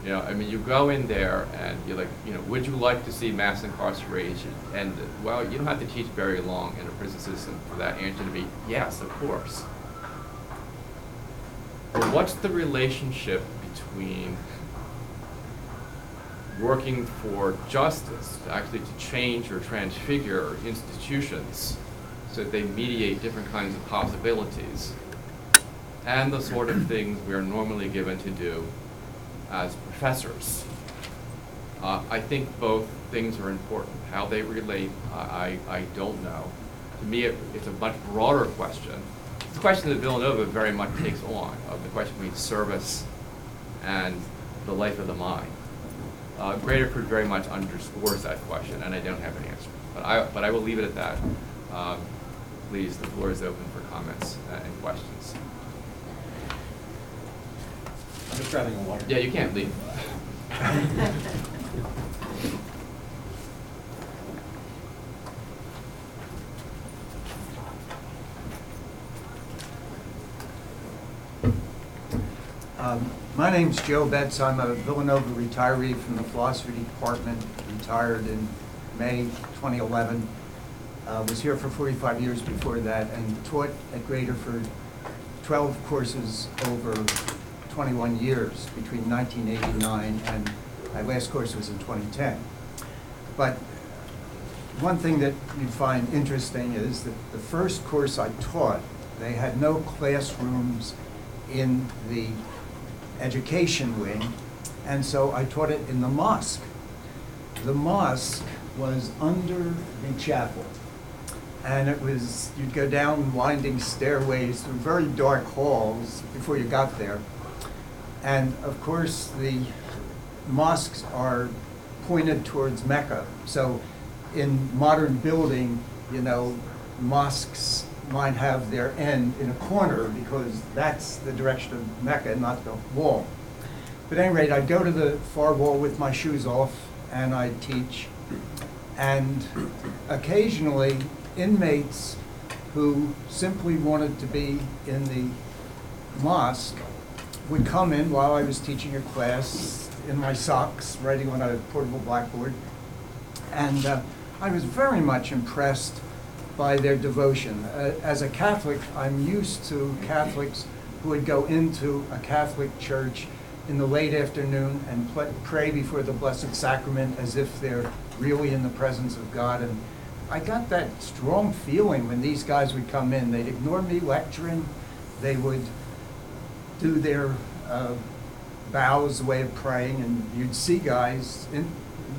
You know, I mean, you go in there and you're like, you know, would you like to see mass incarceration ended? Well, you don't have to teach very long in a prison system for that answer to be yes, of course. But what's the relationship between working for justice, actually to change or transfigure institutions so that they mediate different kinds of possibilities, and the sort of things we are normally given to do as professors. Uh, I think both things are important. How they relate, I, I don't know. To me, it, it's a much broader question. It's a question that Villanova very much takes on, of the question between service and the life of the mind. Uh, Graterford very much underscores that question, and I don't have an answer. But I, but I will leave it at that. Um, Please, the floor is open for comments uh, and questions. I'm just grabbing a water. Yeah, you can't leave. Um, My name's Joe Betz. I'm a Villanova retiree from the philosophy department, retired in May 2011. Uh, Was here for 45 years before that and taught at Graterford 12 courses over 21 years, between 1989 and my last course was in 2010. But one thing that you find interesting is that the first course I taught, they had no classrooms in the education wing, and so I taught it in the mosque. The mosque was under the chapel, and it was, you'd go down winding stairways through very dark halls before you got there. And of course, the mosques are pointed towards Mecca. So in modern building, you know, mosques might have their end in a corner because that's the direction of Mecca, not the wall. But at any rate, I'd go to the far wall with my shoes off and I'd teach. And occasionally, inmates who simply wanted to be in the mosque would come in while I was teaching a class in my socks, writing on a portable blackboard. And uh, I was very much impressed by their devotion. Uh, As a Catholic, I'm used to Catholics who would go into a Catholic church in the late afternoon and pl- pray before the Blessed Sacrament as if they're really in the presence of God. And I got that strong feeling when these guys would come in. They'd ignore me lecturing. They would do their uh, bows, way of praying, and you'd see guys, in,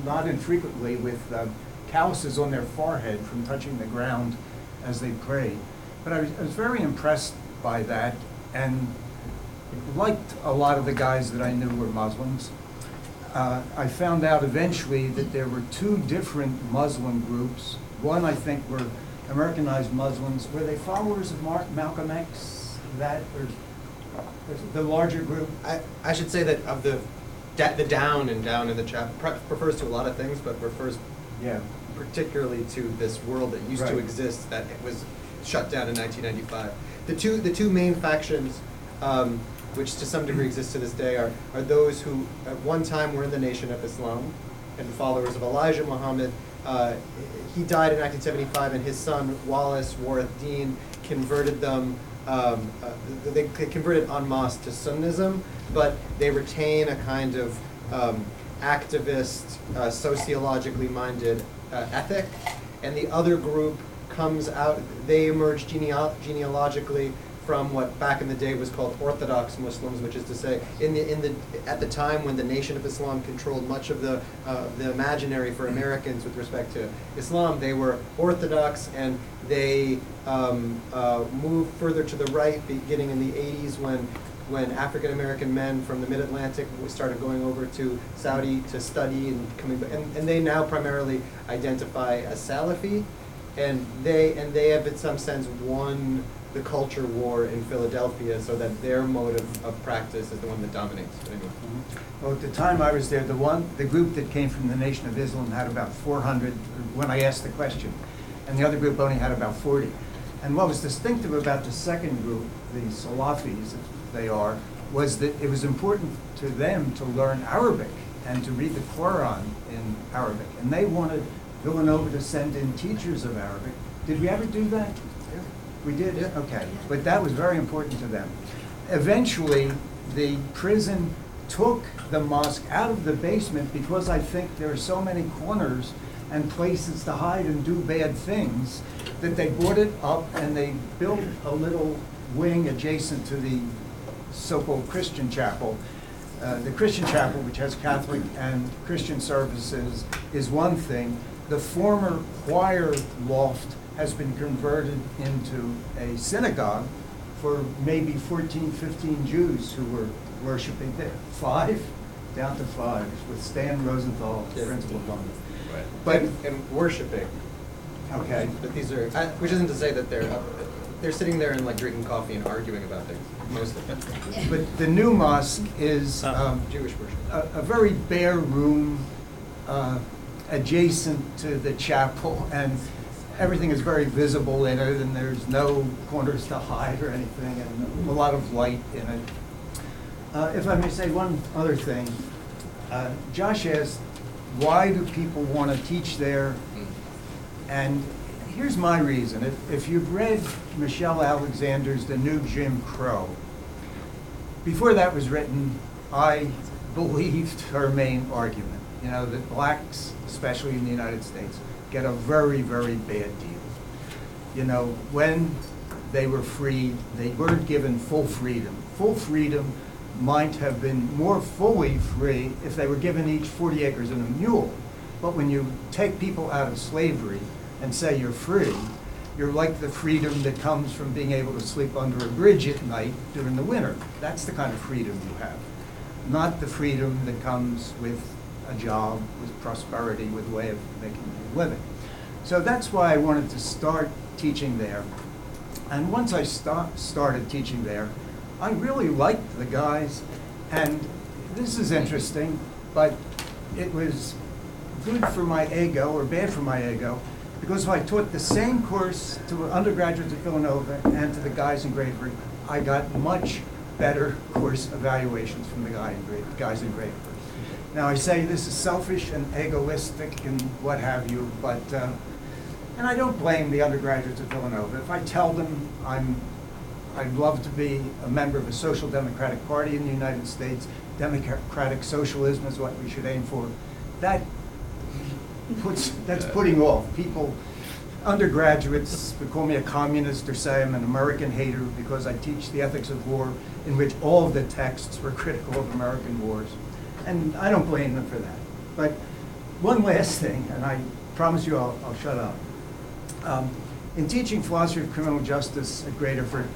not infrequently, with uh, calluses on their forehead from touching the ground as they prayed. But I was, I was very impressed by that, and liked a lot of the guys that I knew were Muslims. Uh, I found out eventually that there were two different Muslim groups. One, I think, were Americanized Muslims. Were they followers of Mar- Malcolm X? That or the larger group? I, I should say that of the, da- the down and down in the chapel pre- refers to a lot of things, but refers Yeah. particularly to this world that used to Right. exist that it was shut down in 1995. The two, the two main factions, um, which to some degree exist to this day, are, are those who at one time were in the Nation of Islam and followers of Elijah Muhammad. Uh, he died in 1975, and his son Wallace Warith Deen converted them. Um, uh, they, they converted en masse to Sunnism, but they retain a kind of um, activist, uh, sociologically minded uh, ethic, and the other group comes out. They emerge genealogically from what back in the day was called Orthodox Muslims, which is to say, in the in the at the time when the Nation of Islam controlled much of the uh, the imaginary for Americans with respect to Islam, they were Orthodox and they um, uh, moved further to the right, beginning in the 80s when when African American men from the Mid Atlantic started going over to Saudi to study and coming, and, and they now primarily identify as Salafi, and they and they have in some sense won the culture war in Philadelphia, so that their mode of, of practice is the one that dominates. Anyway. Well, at the time I was there, the one, the group that came from the Nation of Islam had about 400 when I asked the question, and the other group only had about 40. And what was distinctive about the second group, the Salafis, they are, was that it was important to them to learn Arabic and to read the Quran in Arabic. And they wanted Villanova to send in teachers of Arabic. Did we ever do that? Yeah. We did? Yeah. Okay. But that was very important to them. Eventually, the prison took the mosque out of the basement because I think there are so many corners and places to hide and do bad things that they brought it up and they built a little wing adjacent to the so-called Christian chapel. Uh, The Christian chapel, which has Catholic and Christian services, is one thing. The former choir loft has been converted into a synagogue for maybe 14, 15 Jews who were worshiping there. Five, down to five, with Stan Rosenthal, principal of them. Right. But- And, and worshiping. Okay. But these are, I- which isn't to say that they're, they're sitting there and like drinking coffee and arguing about things, most of them. But the new mosque is um, Jewish worship. a, a very bare room uh, adjacent to the chapel, and everything is very visible in it, and there's no corners to hide or anything, and a lot of light in it. Uh, If I may say one other thing, uh, Josh asked, why do people want to teach there? Mm-hmm. And here's my reason. If, if you've read Michelle Alexander's The New Jim Crow, before that was written, I believed her main argument, you know, that blacks, especially in the United States, get a very, very bad deal. You know, when they were freed, they weren't given full freedom. Full freedom might have been more fully free if they were given each 40 acres and a mule. But when you take people out of slavery and say you're free, you're like the freedom that comes from being able to sleep under a bridge at night during the winter. That's the kind of freedom you have. Not the freedom that comes with a job, with prosperity, with a way of making a living. So that's why I wanted to start teaching there. And once I sta- started teaching there, I really liked the guys. And this is interesting, but it was good for my ego or bad for my ego because if I taught the same course to undergraduates at Villanova and to the guys in Graterford, I got much better course evaluations from the guy in Gra- guys in Graterford. Now, I say this is selfish and egoistic and what have you, but, uh, and I don't blame the undergraduates at Villanova. If I tell them I'm, I'd love to be a member of a social democratic party in the United States, democratic socialism is what we should aim for, that puts, that's putting off. People, undergraduates would call me a communist or say I'm an American hater because I teach the ethics of war in which all of the texts were critical of American wars. And I don't blame them for that. But one last thing, and I promise you I'll, I'll shut up. Um, In teaching philosophy of criminal justice at Greater, for,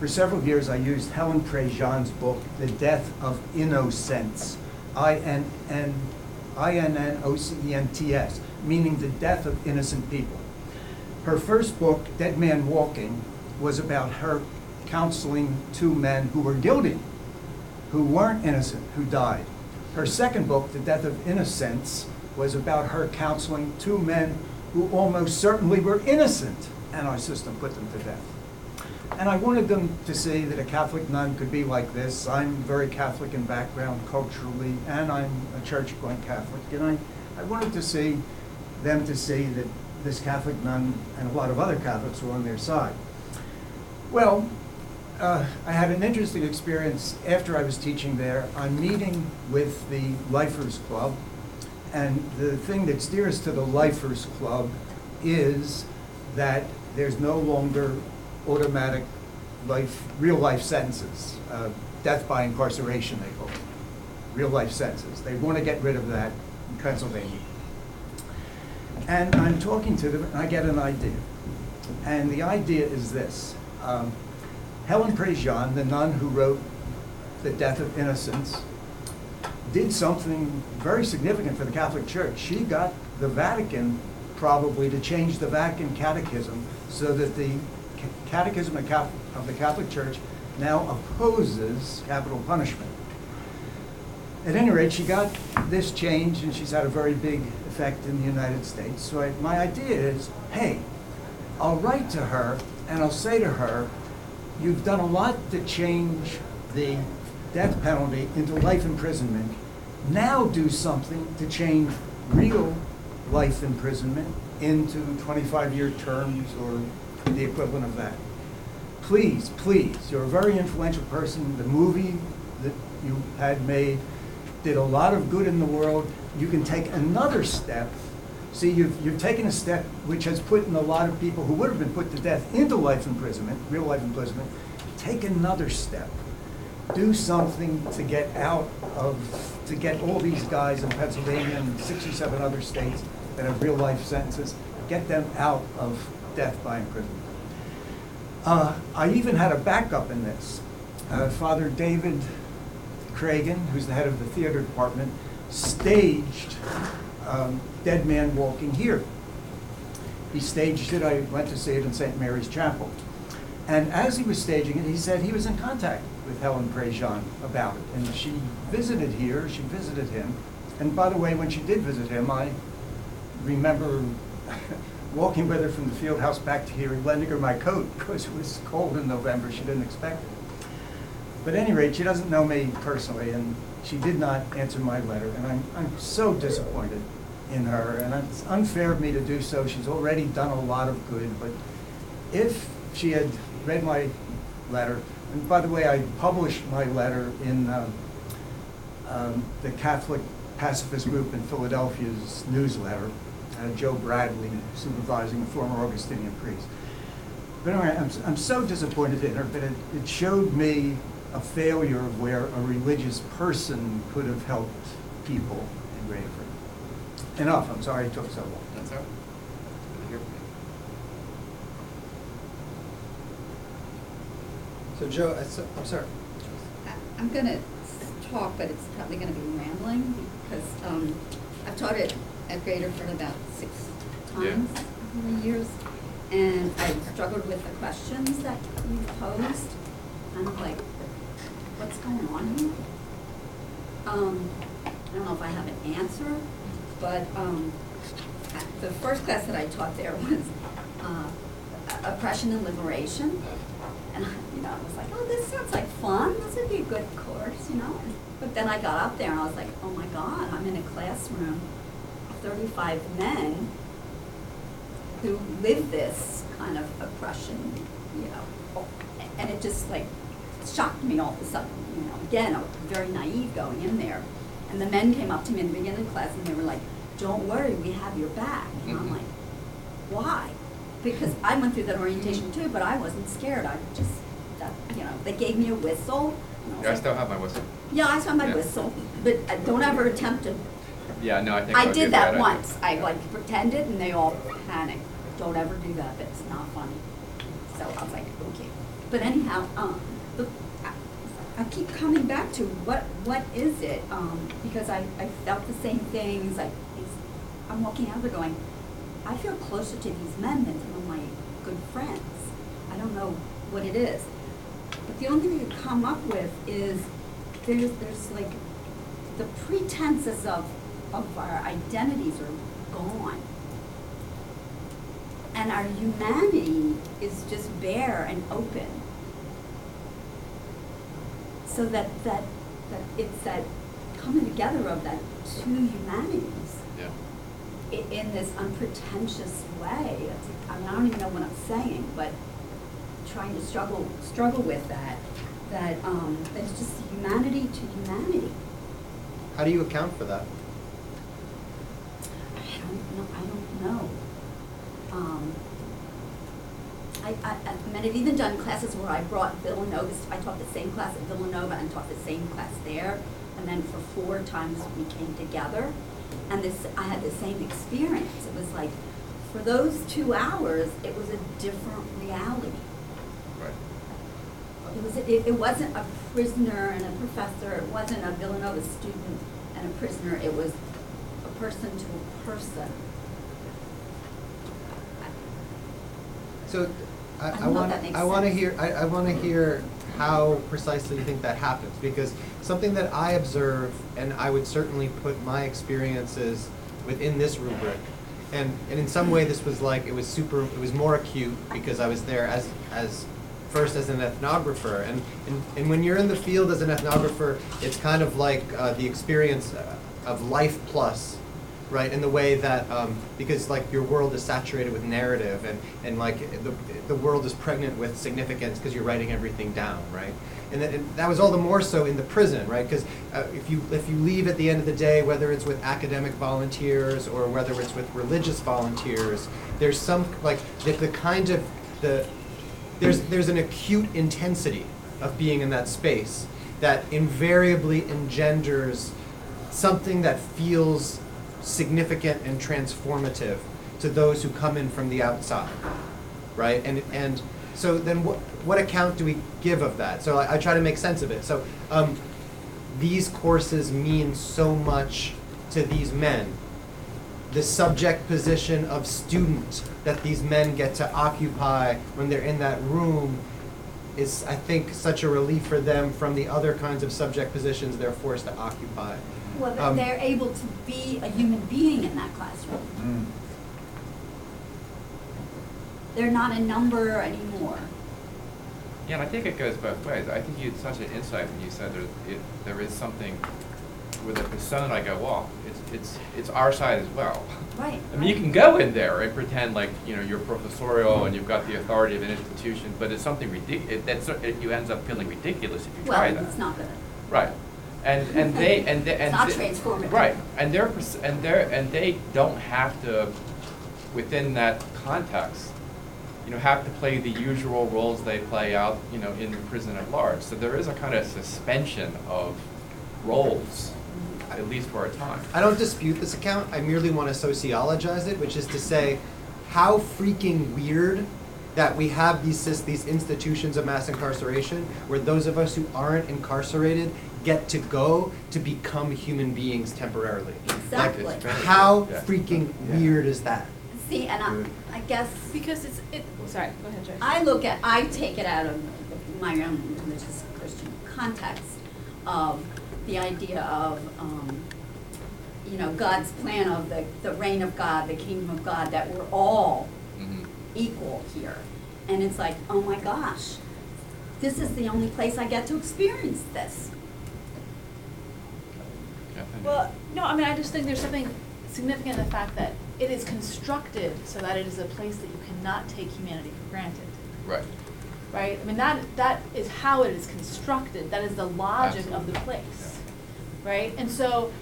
for several years, I used Helen Prejean's book, The Death of Innocents, I-N-N, I-N-N-O-C-E-N-T-S, meaning the death of innocent people. Her first book, Dead Man Walking, was about her counseling two men who were guilty, who weren't innocent, who died. Her second book, The Death of Innocents, was about her counseling two men who almost certainly were innocent, and our system put them to death. And I wanted them to see that a Catholic nun could be like this. I'm very Catholic in background culturally, and I'm a church-going Catholic. And I, I wanted to see them to see that this Catholic nun and a lot of other Catholics were on their side. Well, uh, I had an interesting experience after I was teaching there. I'm meeting with the Lifers Club, and the thing that's steers to the Lifers Club is that there's no longer automatic life, real-life sentences, uh, death by incarceration, they call it, real-life sentences. They want to get rid of that in Pennsylvania. And I'm talking to them, and I get an idea. And the idea is this. Um, Helen Prejean, the nun who wrote The Death of Innocents, did something very significant for the Catholic Church. She got the Vatican probably to change the Vatican Catechism so that the Catechism of the Catholic Church now opposes capital punishment. At any rate, she got this change, and she's had a very big effect in the United States. So I, my idea is, hey, I'll write to her and I'll say to her, you've done a lot to change the death penalty into life imprisonment. Now do something to change real life imprisonment into 25-year terms or the equivalent of that. Please, please, you're a very influential person. The movie that you had made did a lot of good in the world. You can take another step. See, you've, you've taken a step which has put in a lot of people who would have been put to death into life imprisonment, real life imprisonment. Take another step. Do something to get out of, to get all these guys in Pennsylvania and 67 other states that have real life sentences, get them out of death by imprisonment. Uh, I even had a backup in this. Uh, Father David Cregan, who's the head of the theater department, staged um, Dead Man Walking Here. He staged it, I went to see it in St. Mary's Chapel. And as he was staging it, he said he was in contact with Helen Prejean about it. And she visited here, she visited him. And by the way, when she did visit him, I remember walking with her from the field house back to here and lending her my coat because it was cold in November. She didn't expect it. But at any rate, she doesn't know me personally, and she did not answer my letter, and I'm, I'm so disappointed in her, and it's unfair of me to do so. She's already done a lot of good, but if she had read my letter, and by the way, I published my letter in um, um, the Catholic Pacifist Group in Philadelphia's newsletter, uh, Joe Bradley supervising a former Augustinian priest. But anyway, I'm, I'm so disappointed in her, but it, it showed me a failure of where a religious person could have helped people in Rayford. Enough, I'm sorry it took so long. That's all right. Good to hear from you. So Joe, I so- I'm sorry. I- I'm gonna talk, but it's probably gonna be rambling, because um, I've taught it at Graterford about six Yeah. times over the years, and I've struggled with the questions that you posed. I'm like, what's going on here? Um, I don't know if I have an answer, but um, I- the first class that I taught there was uh, oppression and liberation. And, you know, I was like, oh, this sounds like fun, this would be a good course, you know? But then I got up there and I was like, oh my God, I'm in a classroom of thirty-five men who live this kind of oppression, you know? And it just like shocked me all of a sudden, you know? Again, I was very naive going in there. And the men came up to me in the beginning of the class and they were like, don't worry, we have your back. And I'm Mhm. like, why? Because I went through that orientation too, but I wasn't scared. I just, that, you know, they gave me a whistle. was Yeah, I still have my whistle. Yeah, I still have my Yeah. whistle, but uh, don't ever attempt to. Yeah, no, I think I would be a did bad that idea. once. I like pretended and they all panicked. Don't ever do that. It's not funny. So I was like, okay. But anyhow, um, the, I, I keep coming back to what, what is it? Um, because I, I felt the same things. I, these, I'm walking out there going, I feel closer to these men than some of my good friends. I don't know what it is. But the only thing you come up with is there's, there's like, the pretenses of, of our identities are gone. And our humanity is just bare and open. So that, that, that it's that coming together of that two humanities Yeah. i- in this unpretentious way. I mean, I don't even know what I'm saying, but trying to struggle, struggle with that, that, um, that it's just humanity to humanity. How do you account for that? I don't know, I don't know. Um, I, I, I mean, I've even done classes where I brought Villanova, I taught the same class at Villanova and taught the same class there. And then for four times we came together and this, I had the same experience. It was like, for those two hours, it was a different reality. Right. It was, it, it wasn't a prisoner and a professor, it wasn't a Villanova student and a prisoner, it was person to a person. So, I, I I don't know if want, that makes I want to sense. hear, I, I want to hear how precisely you think that happens, because something that I observe, and I would certainly put my experiences within this rubric, and, and in some way, this was like, it was super, it was more acute, because I was there as, as, first as an ethnographer, and, and, and when you're in the field as an ethnographer, it's kind of like, uh, the experience uh, of life plus right? In the way that, um, because like your world is saturated with narrative and, and like the, the world is pregnant with significance because you're writing everything down, right? And that, and that was all the more so in the prison, right? Because uh, if you if you leave at the end of the day, whether it's with academic volunteers or whether it's with religious volunteers, there's some like the, the kind of the there's there's an acute intensity of being in that space that invariably engenders something that feels significant and transformative to those who come in from the outside right? And and so then what what account do we give of that? So i, I try to make sense of it. So um, these courses mean so much to these men. The subject position of student that these men get to occupy when they're in that room is, I think, such a relief for them from the other kinds of subject positions they're forced to occupy. Well, Um, they're able to be a human being in that classroom. Mm. They're not a number anymore. Yeah, and I think it goes both ways. I think you had such an insight when you said there, it, there is something with a persona I go, well, it's, it's, it's our side as well. Right. I mean, you can go in there and pretend like, you know, you're professorial and you've got the authority of an institution, but it's something ridiculous, that's, it, you ends up feeling ridiculous if you try that. Well, it's not gonna. Right. And, and they, and they, and. It's not they- transformative. Right, and they're, pers- and they're, and they don't have to, within that context, you know, have to play the usual roles they play out, you know, in the prison at large. So there is a kind of suspension of roles, at least for a time. I don't dispute this account. I merely want to sociologize it, which is to say, how freaking weird that we have these these institutions of mass incarceration where those of us who aren't incarcerated get to go to become human beings temporarily. Exactly. It's very How yeah. freaking Yeah. weird is that? See, and I, I guess, Because it's, it, oh, sorry, go ahead, Joyce. I look at, I take it out of my own religious Christian context of the idea of, um, you know, God's plan of the, the reign of God, the kingdom of God, that we're all. Equal here. And it's like, oh my gosh, this is the only place I get to experience this. Kathleen? Well, no, I mean, I just think there's something significant in the fact that it is constructed so that it is a place that you cannot take humanity for granted, Right. right? I mean, that, that is how it is constructed, that is the logic of the Absolutely. place, right? And so,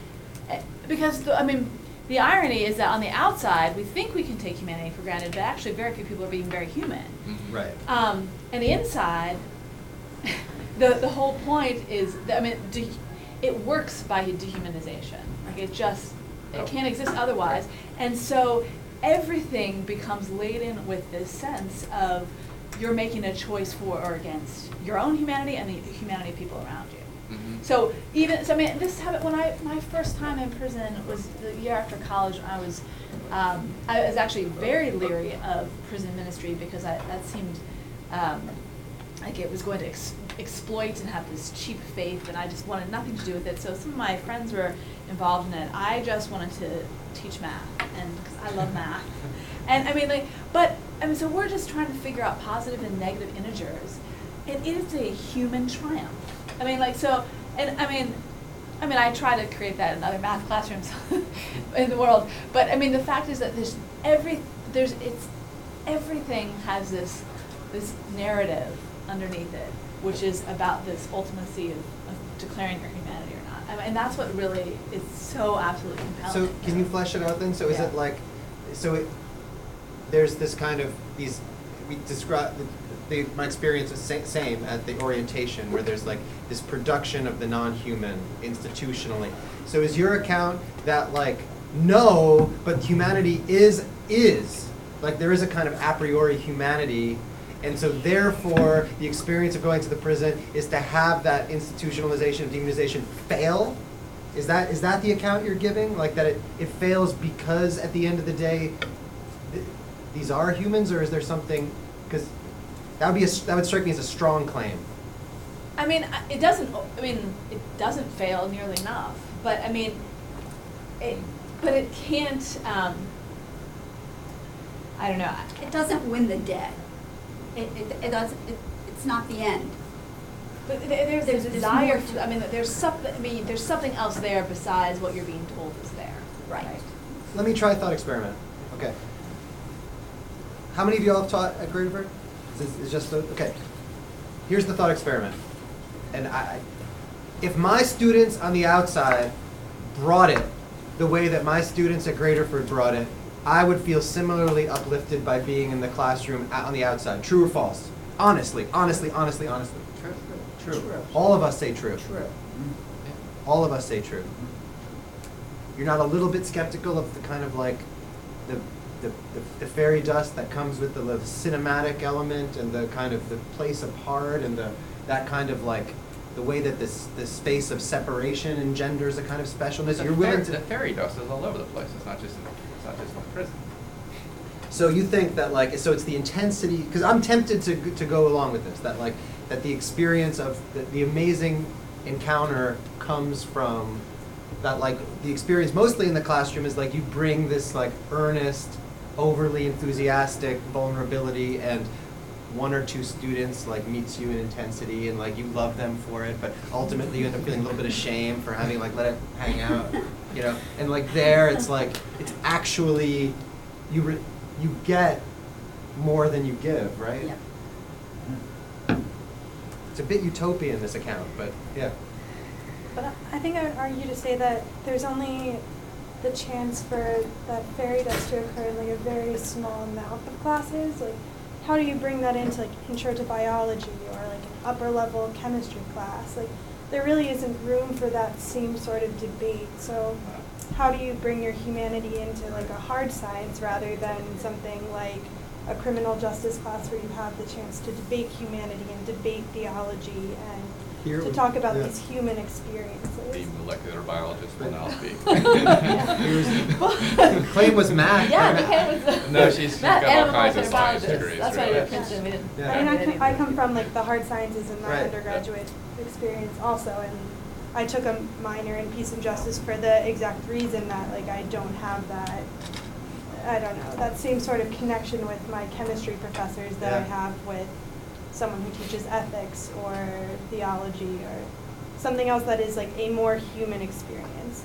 eh, because, the- I mean, the irony is that on the outside, we think we can take humanity for granted, but actually very few people are being very human. Mhm. Right. Um, and the inside, the the whole point is, that, I mean, de- it works by dehumanization. Like it just, Oh. it can't exist otherwise. And so everything becomes laden with this sense of you're making a choice for or against your own humanity and the humanity of people around you. So even so, I mean, this happened when I my first time in prison was the year after college. I was um, I was actually very leery of prison ministry because I, that seemed um, like it was going to ex- exploit and have this cheap faith, and I just wanted nothing to do with it. So some of my friends were involved in it. I just wanted to teach math, and because I love math, and I mean like, but I mean, so we're just trying to figure out positive and negative integers. And it is a human triumph. I mean, like so, and I mean, I mean, I try to create that in other math classrooms in the world. But I mean, the fact is that there's every there's it's everything has this this narrative underneath it, which is about this ultimacy of, of declaring your humanity or not. I mean, and that's what really is so absolutely compelling. So can you flesh it out then? So is Yeah. it like, so it, there's this kind of, these, we describe, the, my experience is sa- same at the orientation, where there's like this production of the non-human institutionally. So is your account that like, no, but humanity is, is, like there is a kind of a priori humanity, and so therefore, the experience of going to the prison is to have that institutionalization, of demonization fail? Is that, is that the account you're giving? Like that it, it fails because at the end of the day, th- these are humans, or is there something, because that would be, a s that would strike me as a strong claim. I mean, it doesn't. I mean, it doesn't fail nearly enough. But I mean, it. But it can't. Um, I don't know. It doesn't win the day. It, it, it doesn't, it, it's not the end. But th- there's a There's- there's desire. more For, to I mean, there's something. I mean, there's something else there besides what you're being told is there. Right. let me try a thought experiment. Okay. How many of you all have taught at Graterford? Is this is just the, okay. Here's the thought experiment. And I, I- if my students on the outside brought it the way that my students at Graterford brought it, I would feel similarly uplifted by being in the classroom on the outside. True or false? Honestly, honestly, honestly, honestly. True. True. All of us say true. True. All of us say true. You're not a little bit skeptical of the kind of like the the, the, the fairy dust that comes with the, the cinematic element and the kind of the place apart and the that kind of like the way that this this space of separation engenders a kind of specialness. The You're willing The to fairy dust is all over the place, it's not just in, it's not just in prison. So you think that like so it's the intensity because I'm tempted to to go along with this that like that the experience of the, the amazing encounter comes from that like the experience mostly in the classroom is like you bring this like earnest overly enthusiastic vulnerability and one or two students like meets you in intensity and like you love them for it but ultimately you end up feeling a little bit of shame for having like let it hang out you know? And like there it's like it's actually you re- you get more than you give right? Yep. Hmm. it's a bit utopian this account but yeah. But I- I think I would argue to say that there's only the chance for that fairy dust to occur in like a very small amount of classes. Like, how do you bring that into like intro to biology or like an upper level chemistry class? Like, there really isn't room for that same sort of debate. So, how do you bring your humanity into like a hard science rather than something like a criminal justice class where you have the chance to debate humanity and debate theology and Here to talk about yeah. these human experiences. The molecular biologist will now speak. claim was math Yeah, right? McKenna was. No, she's- she's Matt got all and kinds of molecular science biologist. degrees, That's why I right? did Princeton, we didn't. Yeah. I mean, I we come, I come from like the hard sciences in my Right. undergraduate experience also, and I took a minor in peace and justice for the exact reason that like I don't have that, I don't know, that same sort of connection with my chemistry professors that I Yeah. have with someone who teaches ethics or theology or something else that is like a more human experience.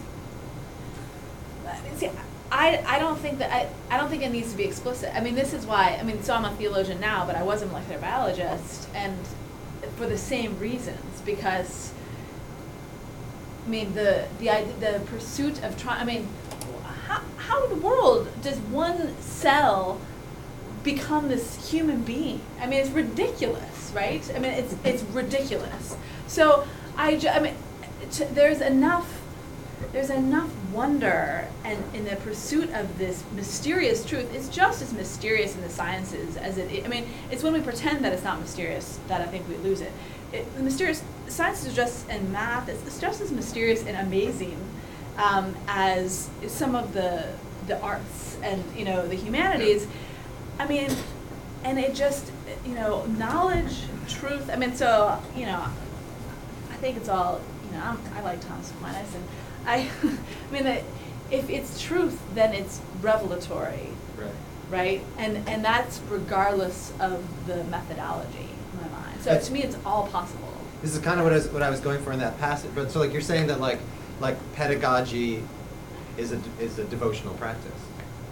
See, I, I don't think that, I, I don't think it needs to be explicit. I mean, this is why, I mean, so I'm a theologian now, but I was a molecular biologist, and for the same reasons, because, I mean, the, the, the pursuit of trying, I mean, how, how in the world does one cell become this human being? I mean, it's ridiculous, right? I mean, it's, it's ridiculous. So, I ju- I mean, t- there's enough there's enough wonder and in the pursuit of this mysterious truth it's just as mysterious in the sciences as it i mean it's when we pretend that it's not mysterious that i think we lose it, it the mysterious science is just and math it's, it's just as mysterious and amazing um, as some of the the arts and you know the humanities i mean and it just you know knowledge truth i mean so you know I think it's all, you know, I'm, I like Thomas Aquinas, and I, I mean, that if it's truth, then it's revelatory, right right? And and that's regardless of the methodology in my mind. So That's- to me, it's all possible. This is kind of what I was, what I was going for in that passage. But so like you're saying that like like pedagogy is a is a devotional practice,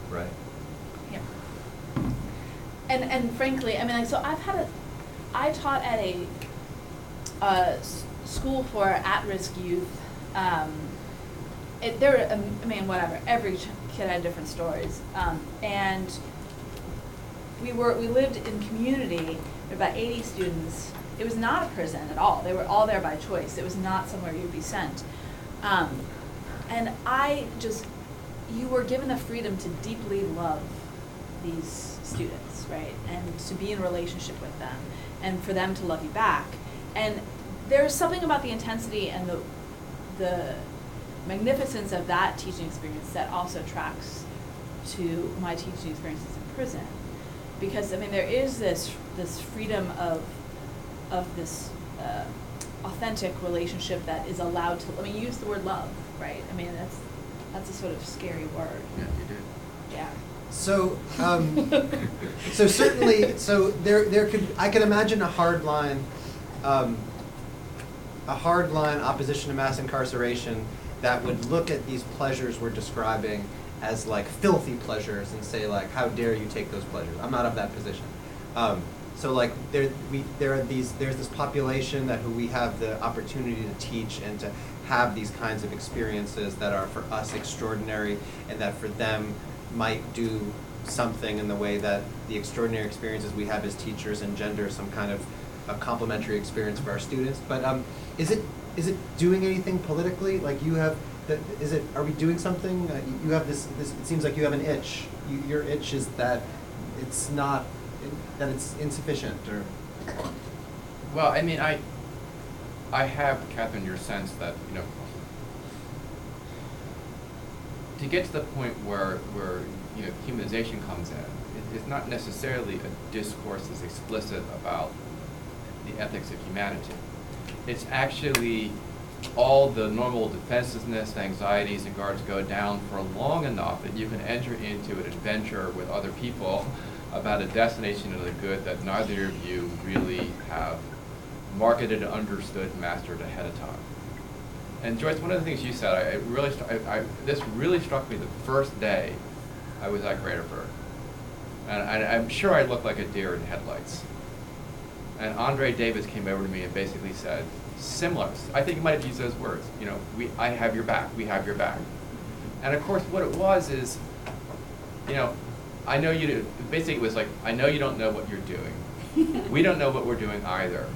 right? And and frankly, I mean, like, so I've had a, I taught at a, uh, school for at-risk youth. Um, it, there, um, I mean, whatever. Every ch- kid had different stories, um, and we were we lived in community. There were about eighty students. It was not a prison at all. They were all there by choice. It was not somewhere you'd be sent. Um, and I just, you were given the freedom to deeply love these students, right? And to be in a relationship with them, and for them to love you back. And there's something about the intensity and the the magnificence of that teaching experience that also tracks to my teaching experiences in prison because I mean there is this this freedom of of this uh, authentic relationship that is allowed to I mean use the word love right I mean that's that's a sort of scary word Yeah, you do. yeah So, um, so certainly, so there, there could, I could imagine a hard line, um, a hard line opposition to mass incarceration that would look at these pleasures we're describing as like filthy pleasures and say like, how dare you take those pleasures? I'm not of that position. Um, so like there we there are these there's this population that who we have the opportunity to teach and to have these kinds of experiences that are for us extraordinary and that for them might do something in the way that the extraordinary experiences we have as teachers engender some kind of a complementary experience for our students. But um, is it is it doing anything politically? Like you have, that is it? Are we doing something? Uh, you- you have this. This it seems like you have an itch. You, your itch is that it's not that it's insufficient or. Well, I mean, I, I have, Catherine, your sense that, you know, to get to the point where, where, you know, humanization comes in, it, it's not necessarily a discourse that's explicit about the ethics of humanity. It's actually all the normal defensiveness, anxieties, and guards go down for long enough that you can enter into an adventure with other people about a destination of the good that neither of you really have marketed, understood, mastered ahead of time. And Joyce, one of the things you said, I, it really, I, I, this really struck me the first day I was at Graterford. And I, I'm sure I looked like a deer in headlights. And Andre Davis came over to me and basically said, similar, I think he might have used those words, you know, we, I have your back, we have your back. And of course, what it was is, you know, I know you, do- basically it was like, I know you don't know what you're doing. We don't know what we're doing either.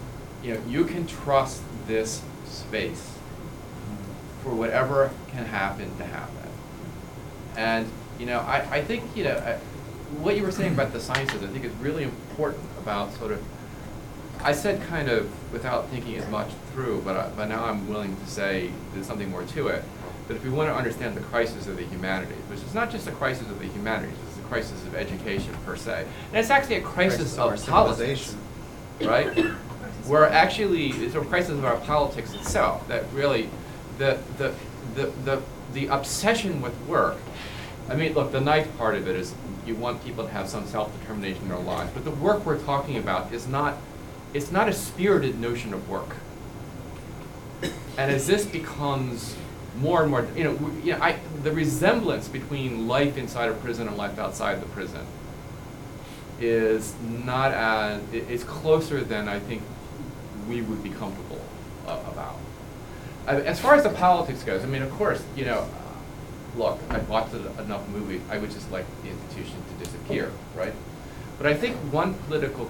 You know, you can trust this space for whatever can happen to happen. And, you know, I, I think, you know, I, what you were saying about the sciences, I think is really important about sort of, I said kind of without thinking as much through, but, I, but now I'm willing to say there's something more to it. That if we want to understand the crisis of the humanities, which is not just a crisis of the humanities, it's a crisis of education per se. And it's actually a crisis, our of politics civilization. right? We're actually, it's a crisis of our politics itself, that really, the, the, the, the, the obsession with work, I mean, look, the nice part of it is you want people to have some self-determination in their lives, but the work we're talking about is not, it's not a spirited notion of work. And as this becomes more and more, you know, we- you know, I, the resemblance between life inside a prison and life outside the prison is not as, it- it's closer than I think we would be comfortable a- about. I- As far as the politics goes, I mean, of course, you know, look, I've watched enough movies, I would just like the institution to disappear, right? But I think one political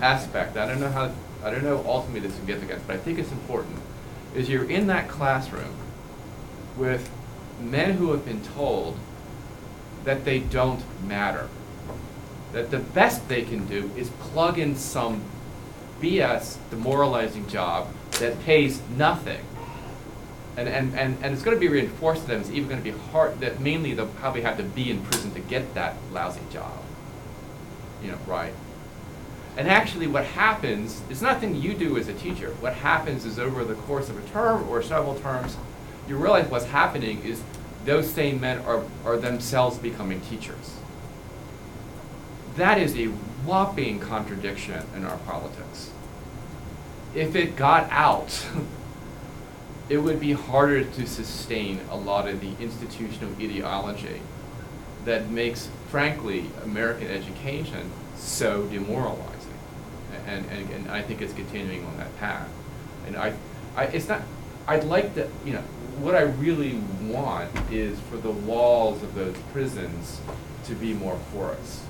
aspect, I don't know how, I don't know ultimately the significance, but I think it's important, is you're in that classroom with men who have been told that they don't matter. That the best they can do is plug in some BS demoralizing job that pays nothing. And, and, and, and it's going to be reinforced to them, it's even going to be hard, that mainly they'll probably have to be in prison to get that lousy job. You know, right? And actually what happens, it's nothing you do as a teacher. What happens is over the course of a term or several terms, you realize what's happening is those same men are, are themselves becoming teachers. That is a whopping contradiction in our politics. If it got out, it would be harder to sustain a lot of the institutional ideology that makes, frankly, American education so demoralizing. And, and, and I think it's continuing on that path. And I, I, it's not, I'd like to, you know, what I really want is for the walls of those prisons to be more porous.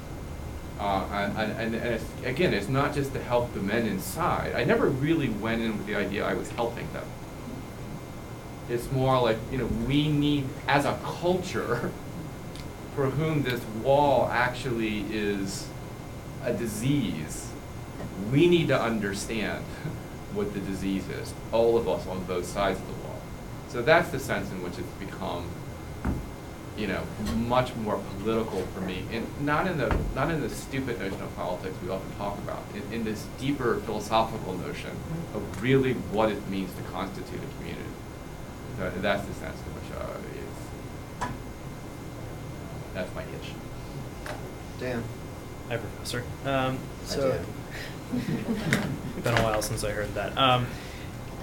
Uh, and, and, and it's, again, it's not just to help the men inside. I never really went in with the idea I was helping them. It's more like, you know, we need, as a culture, for whom this wall actually is a disease, we need to understand what the disease is, all of us on both sides of the wall. So that's the sense in which it's become, you know, much more political for me, and not in the not in the stupid notion of politics we often talk about, in, in this deeper philosophical notion of really what it means to constitute a community. So that's the sense in which uh, it's, that's my itch. Dan. Hi, Professor. Um, so, Dan. been a while since I heard that. Um,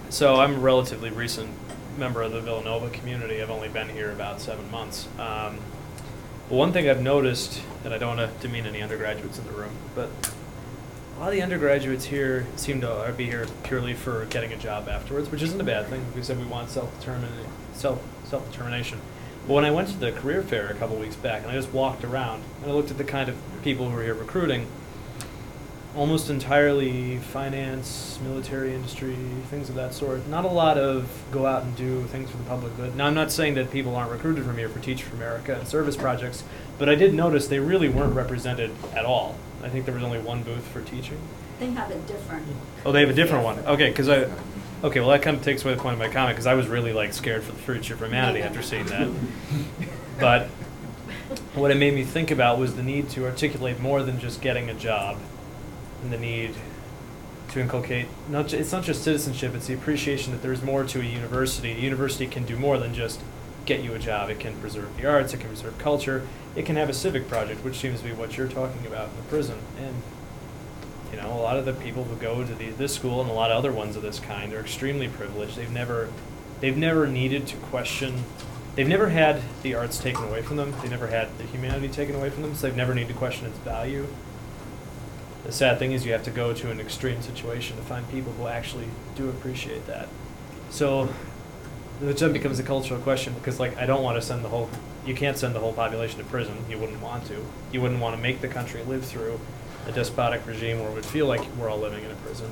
so I'm a relatively recent member of the Villanova community. I've only been here about seven months. Um, But one thing I've noticed, and I don't want to demean any undergraduates in the room, but a lot of the undergraduates here seem to be here purely for getting a job afterwards, which isn't a bad thing. We said we want self-determination. Self self-determination. But when I went to the career fair a couple weeks back, and I just walked around and I looked at the kind of people who are here recruiting, almost entirely finance, military industry, things of that sort. Not a lot of go out and do things for the public good. Now, I'm not saying that people aren't recruited from here for Teach for America and service projects, but I did notice they really weren't represented at all. I think there was only one booth for teaching. They have a different. Oh, they have a different one. Okay, because I. Okay, well that kind of takes away the point of my comment because I was really like scared for the future of humanity after seeing that. But what it made me think about was the need to articulate more than just getting a job, and the need to inculcate not ju- it's not just citizenship; it's the appreciation that there's more to a university. A university can do more than just get you a job. It can preserve the arts. It can preserve culture. It can have a civic project, which seems to be what you're talking about in the prison. And you know, a lot of the people who go to the, this school and a lot of other ones of this kind are extremely privileged. They've never, they've never needed to question. They've never had the arts taken away from them. They never had the humanity taken away from them. So they've never needed to question its value. The sad thing is, you have to go to an extreme situation to find people who actually do appreciate that. So, which then becomes a cultural question because, like, I don't want to send the whole. You can't send the whole population to prison. You wouldn't want to. You wouldn't want to make the country live through a despotic regime where it would feel like we're all living in a prison.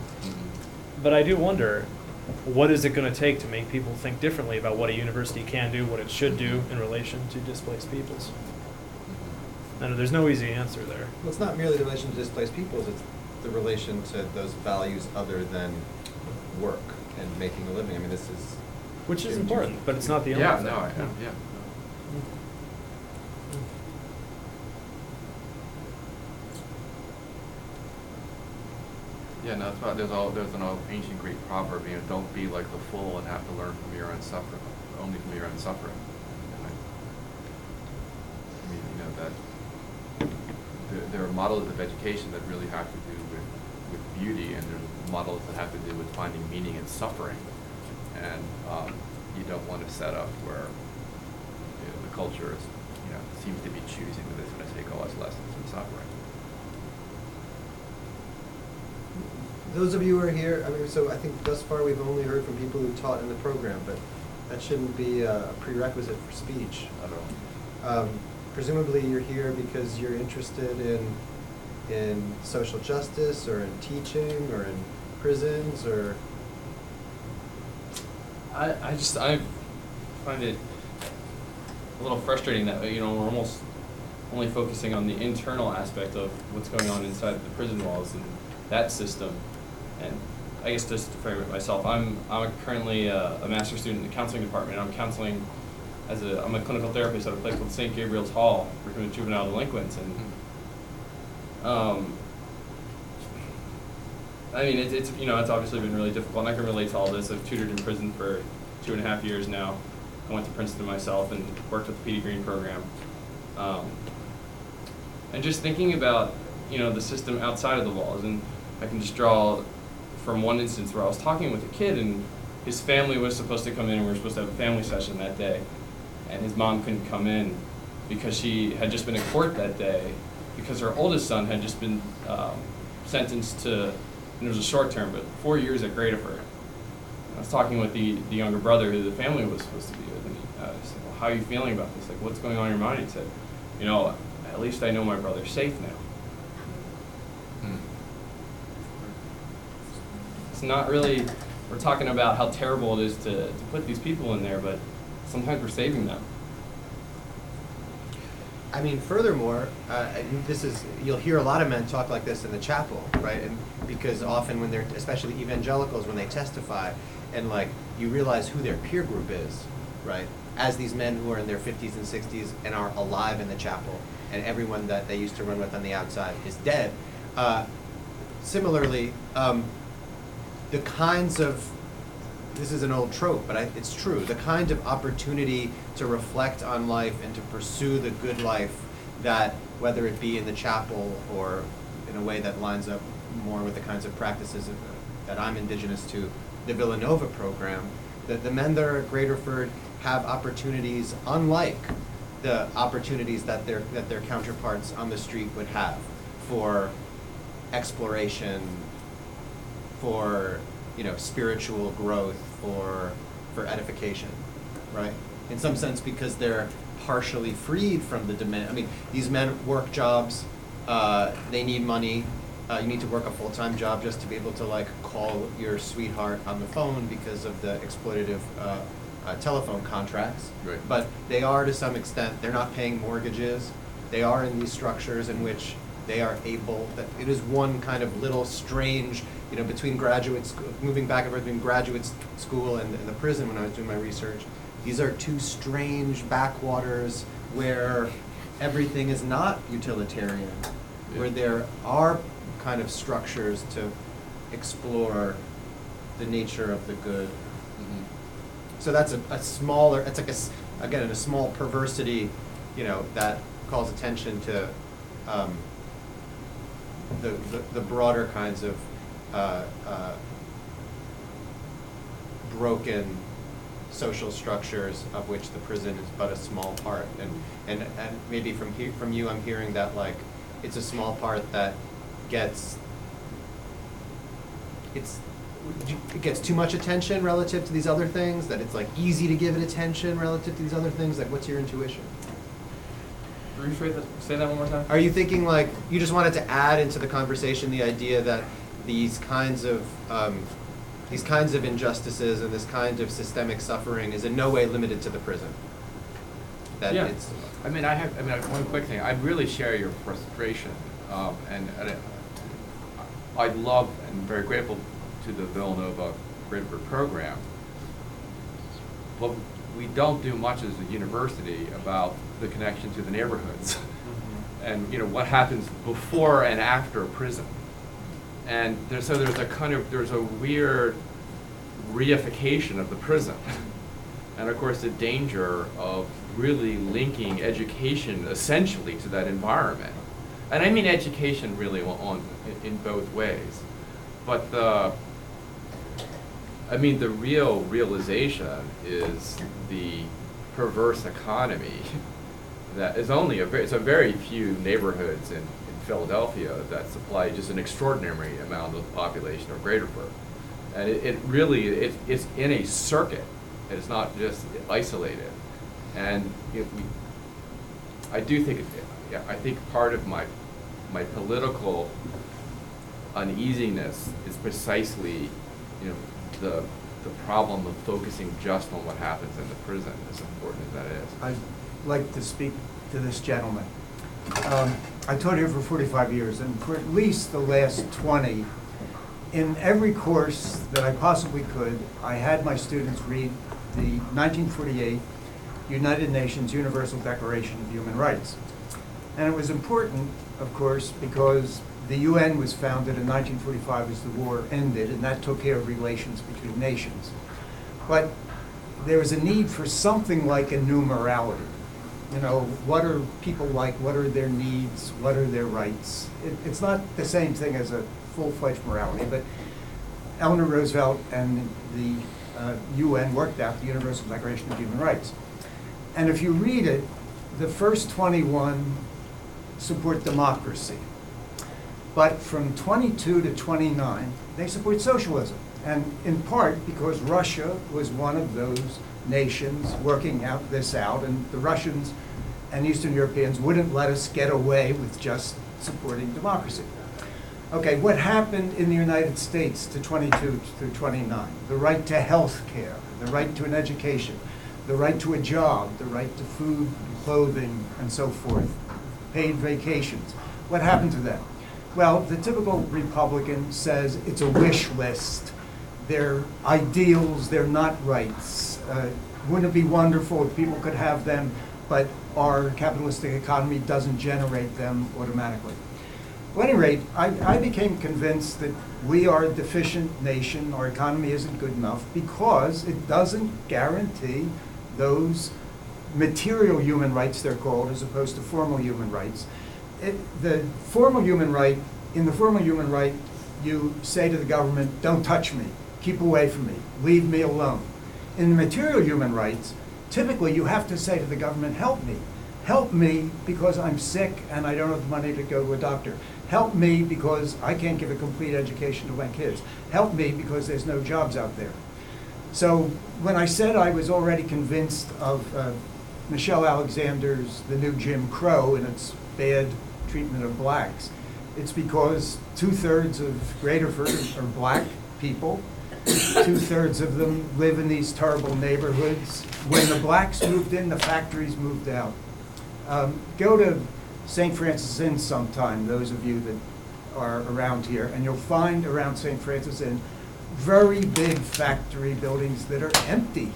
But I do wonder, what is it going to take to make people think differently about what a university can do, what it should do in relation to displaced peoples? And there's no easy answer there. Well, it's not merely the relation to displaced peoples, it's the relation to those values other than work and making a living. I mean, this is. Which is important, but it's not the only Yeah, thing. no, I know, yeah. Yeah, no, that's why there's all, there's an old ancient Greek proverb, you know, don't be like the fool and have to learn from your own suffering, only from your own suffering. And I I mean, you know, that, there, there are models of education that really have to do with, with beauty, and there's models that have to do with finding meaning in suffering. And, um, you don't want to set up where, you know, the culture is, you know, seems to be choosing that it's gonna take all its lessons from suffering. Those of you who are here, I mean, so I think thus far we've only heard from people who taught in the program, but that shouldn't be a prerequisite for speech at all. Um, presumably you're here because you're interested in, in social justice or in teaching or in prisons or, I, I just I find it a little frustrating that you know we're almost only focusing on the internal aspect of what's going on inside the prison walls and that system. And I guess just to frame it myself, I'm I'm currently a, a master's student in the counseling department. I'm counseling as a I'm a clinical therapist at a place called St. Gabriel's Hall working with juvenile delinquents and um, I mean, it's, it's, you know, it's obviously been really difficult, and I can relate to all this. I've tutored in prison for two and a half years now. I went to Princeton myself and worked with the Petey Greene program. Um, and just thinking about, you know, the system outside of the walls, and I can just draw from one instance where I was talking with a kid, and his family was supposed to come in, and we were supposed to have a family session that day, and his mom couldn't come in because she had just been in court that day because her oldest son had just been um, sentenced to, and it was a short term, but four years at Graterford. I was talking with the, the younger brother who the family was supposed to be with, and he, uh, I said, well, how are you feeling about this? Like, what's going on in your mind? He said, you know, at least I know my brother's safe now. It's not really, we're talking about how terrible it is to, to put these people in there, but sometimes we're saving them. I mean, furthermore, uh, this is, you'll hear a lot of men talk like this in the chapel, right? And because often when they're, especially evangelicals, when they testify, and like, you realize who their peer group is, right? As these men who are in their fifties and sixties and are alive in the chapel, and everyone that they used to run with on the outside is dead. Uh, similarly, um, the kinds of this is an old trope, but I, it's true. The kind of opportunity to reflect on life and to pursue the good life that, whether it be in the chapel or in a way that lines up more with the kinds of practices of, that I'm indigenous to, the Villanova program, that the men that are at Graterford have opportunities unlike the opportunities that their, that their counterparts on the street would have for exploration, for, you know, spiritual growth, for, for edification, right? In some sense, because they're partially freed from the demand, I mean, these men work jobs, uh, they need money, uh, you need to work a full-time job just to be able to like call your sweetheart on the phone because of the exploitative, uh, uh, telephone contracts. Right. But they are to some extent, they're not paying mortgages, they are in these structures in which they are able, that it is one kind of little strange, you know, between graduate, sc- moving back and forth between graduate school and, and the prison when I was doing my research. These are two strange backwaters where everything is not utilitarian, where there are kind of structures to explore the nature of the good. So that's a, a smaller, it's like a, again, a small perversity, you know, that calls attention to, um, the, the, the broader kinds of, uh, uh, broken social structures of which the prison is but a small part. And, and, and maybe from he, from you, I'm hearing that like, it's a small part that gets, it's, it gets too much attention relative to these other things, that it's like easy to give it attention relative to these other things, like what's your intuition? Rephrase that, say that one more time? Are you thinking like, you just wanted to add into the conversation the idea that these kinds of, um, these kinds of injustices and this kind of systemic suffering is in no way limited to the prison? That Yeah. it's, I mean, I have, I mean, one quick thing, I really share your frustration, um, and, and it- I love and very grateful to the Villanova Graterford program. But we don't do much as a university about the connection to the neighborhoods. And, you know, what happens before and after prison. And so there's a kind of, there's a weird reification of the prison. And of course, the danger of really linking education essentially to that environment. And I mean education really on, in both ways. But the, I mean, the real realization is the perverse economy that is only a very, it's a very few neighborhoods in Philadelphia that supply just an extraordinary amount of the population of Graterford. And it, it really, it, it's in a circuit, it's not just isolated. And if we, I do think, yeah, I think part of my, my political uneasiness is precisely, you know, the, the problem of focusing just on what happens in the prison, as important as that is. I'd like to speak to this gentleman. Um, I taught here for 45 years, and for at least the last 20, in every course that I possibly could, I had my students read the 1948 United Nations Universal Declaration of Human Rights. And it was important, of course, because the UN was founded in 1945 as the war ended, and that took care of relations between nations. But there was a need for something like a new morality. You know, what are people like? What are their needs? What are their rights? It, it's not the same thing as a full-fledged morality, but Eleanor Roosevelt and the uh, UN worked out the Universal Declaration of Human Rights. And if you read it, the first 21 support democracy. But from 22 to 29, they support socialism. And in part because Russia was one of those nations working out this out, and the Russians and Eastern Europeans wouldn't let us get away with just supporting democracy. Okay, what happened in the United States to 22 through 29? The right to health care, the right to an education, the right to a job, the right to food, clothing, and so forth, paid vacations. What happened to them? Well, the typical Republican says it's a wish list. They're ideals, they're not rights. Uh, Wouldn't it be wonderful if people could have them, but our capitalistic economy doesn't generate them automatically? Well, at any rate, I, I became convinced that we are a deficient nation, our economy isn't good enough, because it doesn't guarantee those material human rights, they're called, as opposed to formal human rights. It, the formal human right, in the formal human right, you say to the government, don't touch me, keep away from me, leave me alone. In material human rights, typically you have to say to the government, help me. Help me because I'm sick and I don't have the money to go to a doctor. Help me because I can't give a complete education to my kids. Help me because there's no jobs out there. So when I said I was already convinced of uh, Michelle Alexander's The New Jim Crow and its bad treatment of blacks, it's because two-thirds of Graterford are black people. Two-thirds of them live in these terrible neighborhoods. When the blacks moved in, the factories moved out. Um, Go to St. Francis Inn sometime, those of you that are around here, and you'll find around St. Francis Inn very big factory buildings that are empty.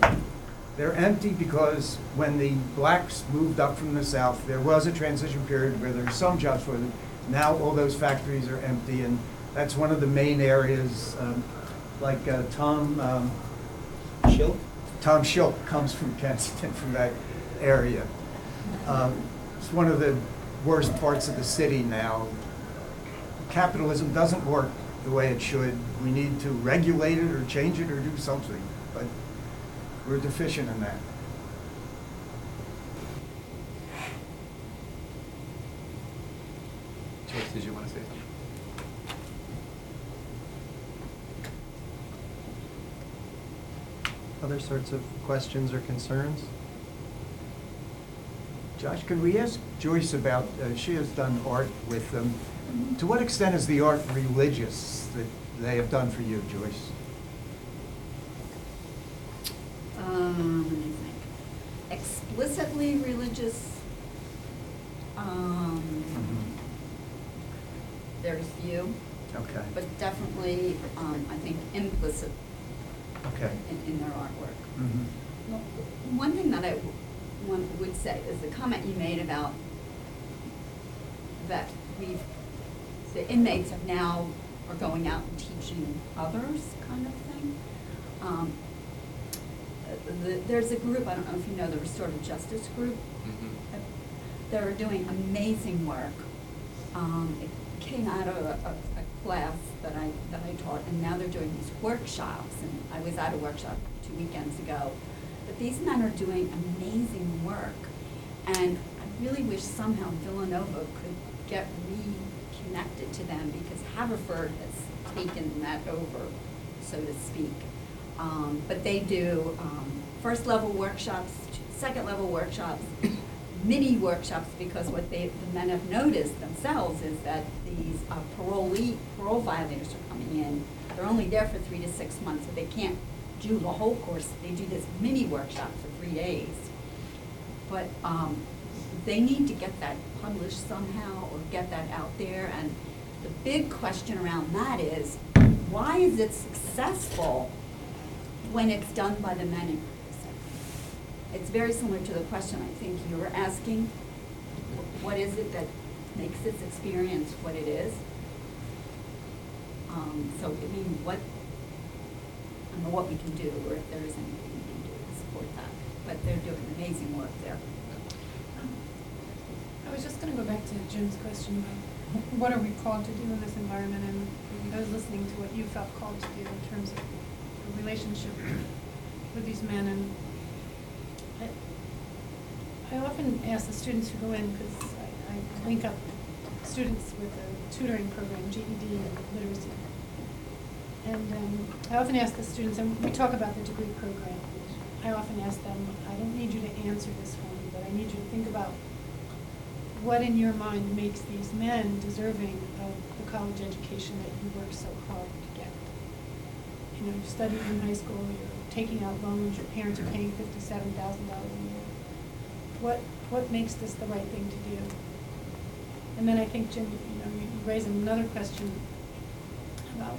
They're empty because when the blacks moved up from the south, there was a transition period where there were some jobs for them. Now all those factories are empty, and that's one of the main areas, um, like uh, Tom, um, Schill? Tom Schilk comes from Kensington, from that area. Um, It's one of the worst parts of the city now. Capitalism doesn't work the way it should. We need to regulate it or change it or do something, but we're deficient in that. Joyce, did you want to say something? Other sorts of questions or concerns? Josh, could we ask Joyce about, uh, she has done art with them. To what extent is the art religious that they have done for you, Joyce? Um, let me think. Explicitly religious, um, there's few, Okay, but definitely, um, I think implicit okay. in, in their artwork. Mhm. Well, One thing that I w- one would say is the comment you made about that we've, the inmates have now are going out and teaching others kind of thing. Um, uh, the- There's a group, I don't know if you know, the Restorative Justice Group. Mhm. They're doing amazing work. Um, It came out of a, a a class that I, that I taught, and now they're doing these workshops, and I was at a workshop two weekends ago. But these men are doing amazing work, and I really wish somehow Villanova could get reconnected to them, because Haverford has taken that over, so to speak. Um, But they do um, first-level workshops, second-level workshops, mini workshops, because what they, the men have noticed themselves is that these uh, parolee, parole violators are coming in. They're only there for three to six months, so they can't do the whole course. They do this mini workshop for three days. But um, they need to get that published somehow or get that out there. And the big question around that is, why is it successful when it's done by the men? It's very similar to the question I think you were asking. What is it that makes this experience what it is? Um, so, I mean, what, I don't know what we can do, or if there is anything we can do to support that, but they're doing amazing work there. I was just gonna go back to Jim's question about what are we called to do in this environment, and was listening to what you felt called to do in terms of the relationship with these men, and I often ask the students who go in, because I, I link up students with a tutoring program, GED and literacy. And um, I often ask the students, and we talk about the degree program, I often ask them, I don't need you to answer this for me, but I need you to think about what in your mind makes these men deserving of the college education that you worked so hard to get? You know, you studied in high school, you're taking out loans, your parents are paying fifty-seven thousand dollars a. What, what makes this the right thing to do? And then I think, Jim, you know, you raise another question about,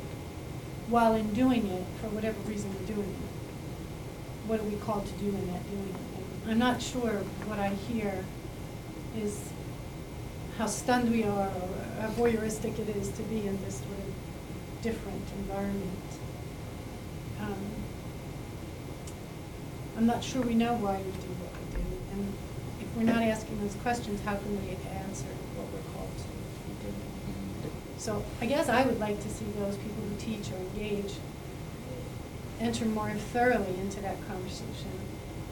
while in doing it, for whatever reason we're doing it, what are we called to do in that doing it? I'm not sure what I hear is how stunned we are or how voyeuristic it is to be in this sort of different environment. Um, I'm not sure we know why we do what we do, and we're not asking those questions, how can we answer what we're called to be doing? So I guess I would like to see those people who teach or engage enter more thoroughly into that conversation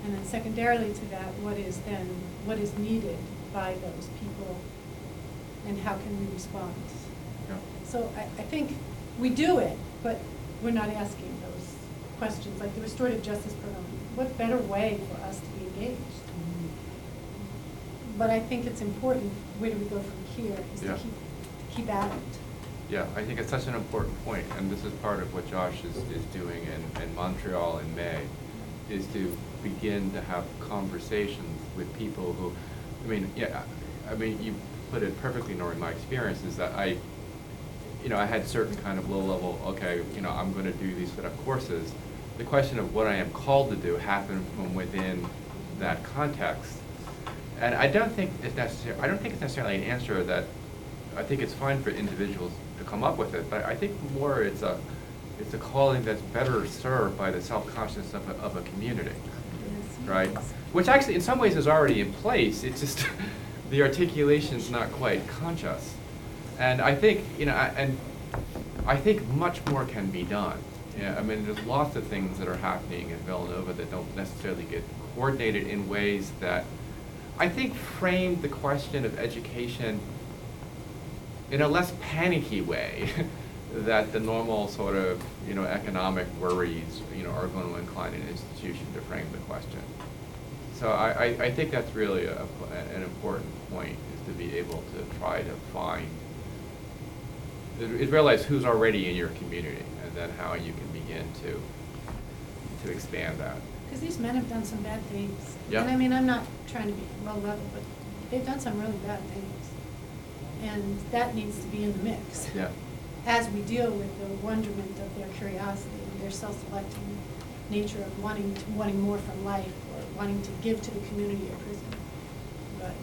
And then secondarily to that, what is then, what is needed by those people and how can we respond? Yeah. So I, I think we do it, but we're not asking those questions, like the restorative justice program. What better way for us to be engaged? But I think it's important, where do we go from here, is to Yeah. keep, keep at it. Yeah, I think it's such an important point, and this is part of what Josh is, is doing in, in Montreal in May, is to begin to have conversations with people who, I mean, yeah, I I mean, you put it perfectly, Noreen, my experience is that I, you know, I had certain kind of low level, okay, you know, I'm gonna do these set of courses. The question of what I am called to do happened from within that context. And I don't think it's necessary, I don't think it's necessarily an answer that, I think it's fine for individuals to come up with it, but I think more it's a, it's a calling that's better served by the self-consciousness of a, of a community, right? Which actually, in some ways, is already in place, it's just, the articulation's not quite conscious. And I think, you know, I- and I think much more can be done. Yeah, I mean, there's lots of things that are happening in Villanova that don't necessarily get coordinated in ways that I think framed the question of education in a less panicky way that the normal sort of, you know, economic worries, you know, are going to incline an institution to frame the question. So I, I, I think that's really a, an important point, is to be able to try to find, is realize who's already in your community, and then how you can begin to, to expand that. Because these men have done some bad things. Yeah. And I mean, I'm not trying to be low level, but they've done some really bad things. And that needs to be in the mix. Yeah. As we deal with the wonderment of their curiosity and their self-selecting nature of wanting, to- wanting more from life or wanting to give to the community of prison. But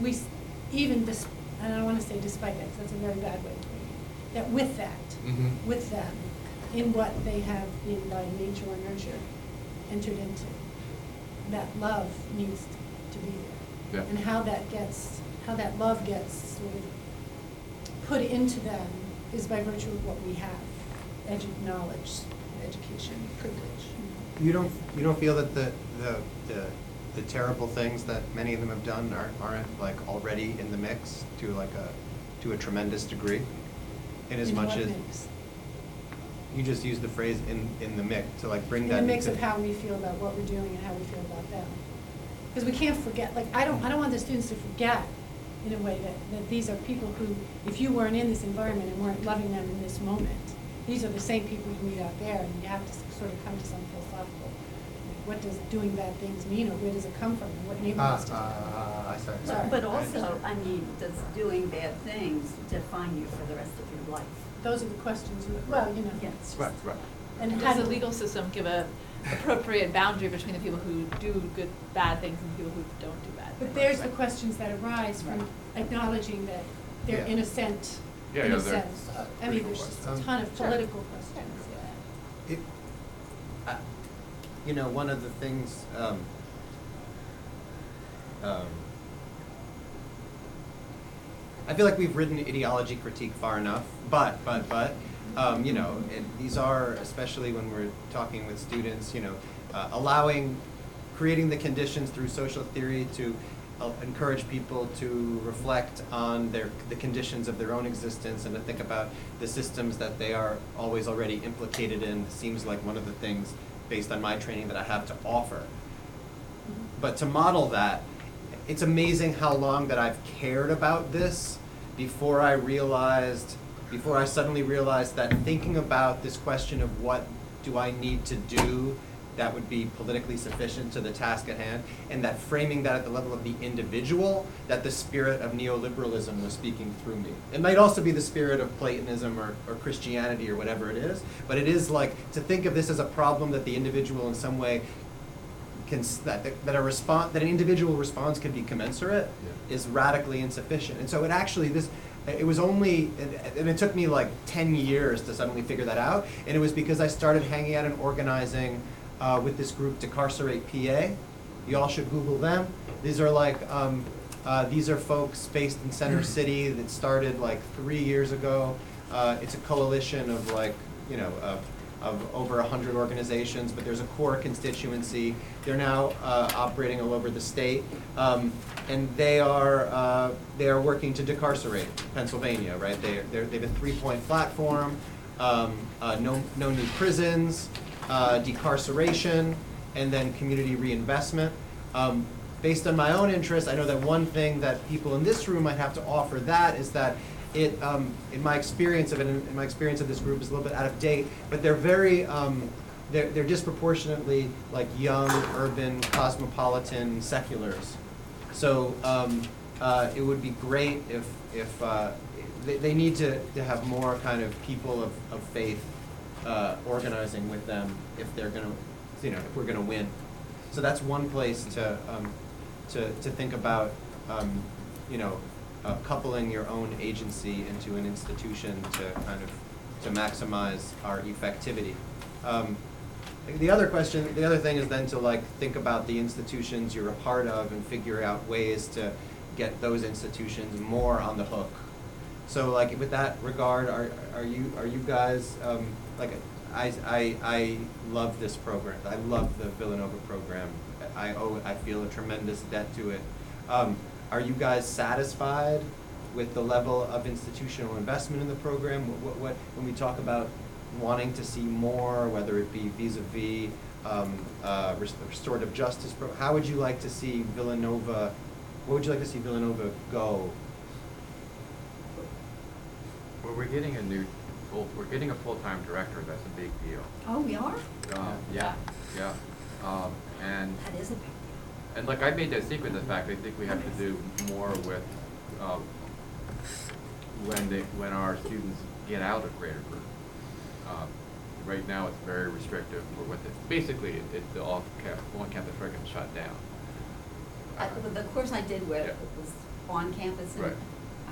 we, s- even and I don't want to say despite that, 'cause that's a very bad way of putting it, that with that, Mhm. with them, in what they have been by nature or nurture entered into, that love needs to be there. Yeah. And how that gets, how that love gets sort of put into them is by virtue of what we have, edu, knowledge, education, privilege. You don't, you don't feel that the, the, the, the terrible things that many of them have done aren't, aren't like already in the mix to like a, to a tremendous degree? In as In much what as, mix? You just used the phrase in, in the mix, to like bring In that the mix into- of how we feel about what we're doing and how we feel about them. Because we can't forget, like, I don't, I don't want the students to forget, in a way, that, that these are people who, if you weren't in this environment and weren't loving them in this moment, these are the same people you meet out there, and you have to s- sort of come to some philosophical, like, what does doing bad things mean, or where does it come from, and what Ah, neighborhoods does it ah, come from? ah, I sorry. Sorry. But also, I mean, does doing bad things define you for the rest of your life? Those are the questions, you- well, you know. Yes. Right, right. And And how does the do- legal system give a appropriate boundary between the people who do good, bad things and the people who don't do bad things? But there's the questions that arise from acknowledging that they're Yeah. innocent, Yeah, in yeah, a they're sense. Uh, I mean, there's just a ton of Sure. political questions, yeah. It, I- you know, one of the things, um, um, I feel like we've ridden ideology critique far enough, but, but, but, um, you know, and these are, especially when we're talking with students, you know, uh, allowing, creating the conditions through social theory to uh, encourage people to reflect on their, the conditions of their own existence and to think about the systems that they are always already implicated in seems like one of the things, based on my training, that I have to offer. But to model that, it's amazing how long that I've cared about this before I realized, before I suddenly realized that thinking about this question of what do I need to do that would be politically sufficient to the task at hand, and that framing that at the level of the individual, that the spirit of neoliberalism was speaking through me. It might also be the spirit of Platonism or, or Christianity or whatever it is, but it is like to think of this as a problem that the individual in some way can, s- that, that a response, that an individual response can be commensurate Yeah. is radically insufficient. And so it actually, this, it was only, and- and it took me like ten years to suddenly figure that out. And it was because I started hanging out and organizing uh, with this group, Decarcerate PA. You all should Google them. These are like, um, uh, these are folks based in Center City that started like three years ago. Uh, it's a coalition of like, you know, uh, of over 100 organizations, but there's a core constituency. They're now uh, operating all over the state, um, and they are, uh, they are working to decarcerate Pennsylvania, right? They, they have a three-point platform, um, uh, no, no new prisons, uh, decarceration, and then community reinvestment. Um, based on my own interest, I know that one thing that people in this room might have to offer that is that it, um, in my experience of it, in my experience of this group is a little bit out of date, but they're very, um, they're, they're disproportionately like young, urban, cosmopolitan seculars. So um, uh, it would be great if, if uh, they, they need to, to have more kind of people of, of faith uh, organizing with them if they're gonna, you know, if we're gonna win. So that's one place to, um, to, to think about, um, you know, uh, coupling your own agency into an institution to kind of, to maximize our effectivity. Um, the other question, the other thing is then to like think about the institutions you're a part of and figure out ways to get those institutions more on the hook. So like with that regard, are, are you, are you guys, um, like, I, I, I love this program. I love the Villanova program. I owe, I feel a tremendous debt to it. Um, are you guys satisfied with the level of institutional investment in the program? What, what, when we talk about wanting to see more, whether it be vis-a-vis, um, uh, restorative justice, pro- how would you like to see Villanova, what would you like to see Villanova go? Well, we're getting a new, full, we're getting a full-time director, that's a big deal. Oh, we are? Uh, yeah, yeah. Um, and, That is a big and like I made that secret of the fact, I think we have to do more with, um, when they, when our students get out of Greater Brook. Um, Right now, it's very restrictive for what the, basically, it, it, the off-campus, on-campus program shut down. Uh, the- The course I did with Yeah. it was on campus and Right.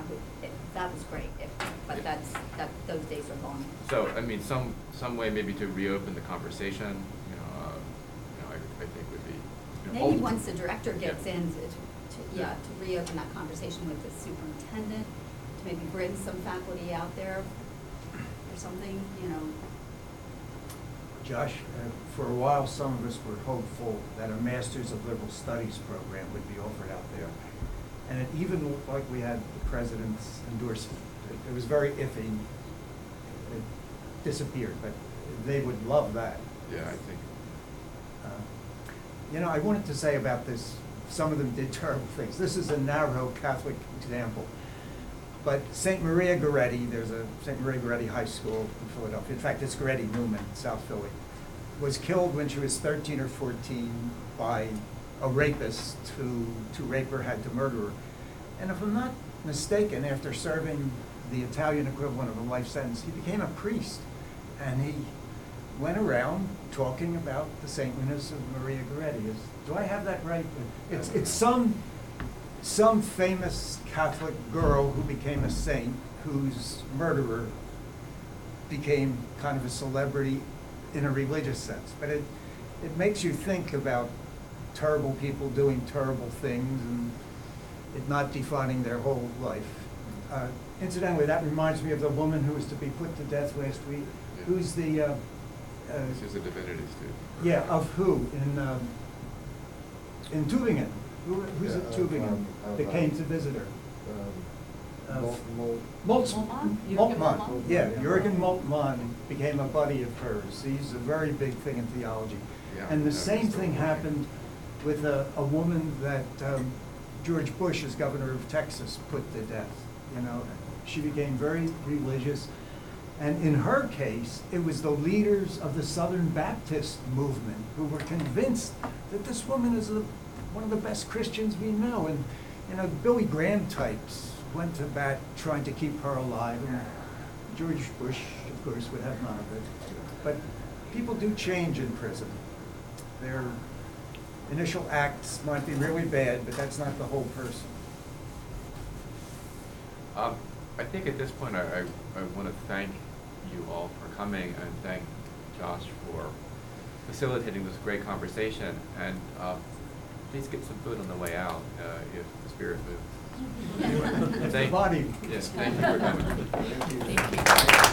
Would, it- that was great, if- but Yeah. that's, that, those days are gone. So, I mean, some, some way maybe to reopen the conversation, you know, uh, you know, I, I think would be. you know, Maybe once the director gets Yeah. in, to, to- yeah, to reopen that conversation with the superintendent, to maybe bring some faculty out there or something, you know. Josh, uh, for a while, some of us were hopeful that a Masters of Liberal Studies program would be offered out there. And it even looked like we had the president's endorsement. It- It was very iffy. It disappeared, but they would love that. Yeah, I think. Uh, You know, I wanted to say about this, some of them did terrible things. This is a narrow Catholic example. But St. Maria Goretti, there's a St. Maria Goretti High School in Philadelphia, in fact, it's Goretti Neumann, South Philly, was killed when she was thirteen or fourteen by a rapist who, to rape her, had to murder her. And if I'm not mistaken, after serving the Italian equivalent of a life sentence, he became a priest. And he went around talking about the saintliness of Maria Goretti. Is, do I have that right? It's, it's some, some famous Catholic girl who became a saint, whose murderer became kind of a celebrity in a religious sense. But it, it makes you think about terrible people doing terrible things and it not defining their whole life. Uh, Incidentally, that reminds me of the woman who was to be put to death last week. Who's the, uh, uh, This is a divinity student. yeah, of who? In, um, in Tübingen? Who, who's Yeah, at of, Tübingen um, of, that uh, came to visit her? Um, Of- Mol- Moltz- Moltmann? Jürgen Moltmann, Moltmann? yeah, Jürgen Moltmann became a buddy of hers. He's a very big thing in theology. Yeah, And the yeah, same he's thing still happened with a, a woman that um, George Bush, as governor of Texas, put to death, you know? She became very religious. And in her case, it was the leaders of the Southern Baptist movement who were convinced that this woman is a, one of the best Christians we know. And, you know, Billy Graham types went to bat trying to keep her alive. And George Bush, of course, would have none of it. But people do change in prison. Their initial acts might be really bad, but that's not the whole person. Um, I think at this point, I, I, I want to thank you all for coming and thank Josh for facilitating this great conversation. And, uh, please get some food on the way out, uh, if the spirit moves. Anyway, the thank- body- Yes, thank you for coming. Thank you.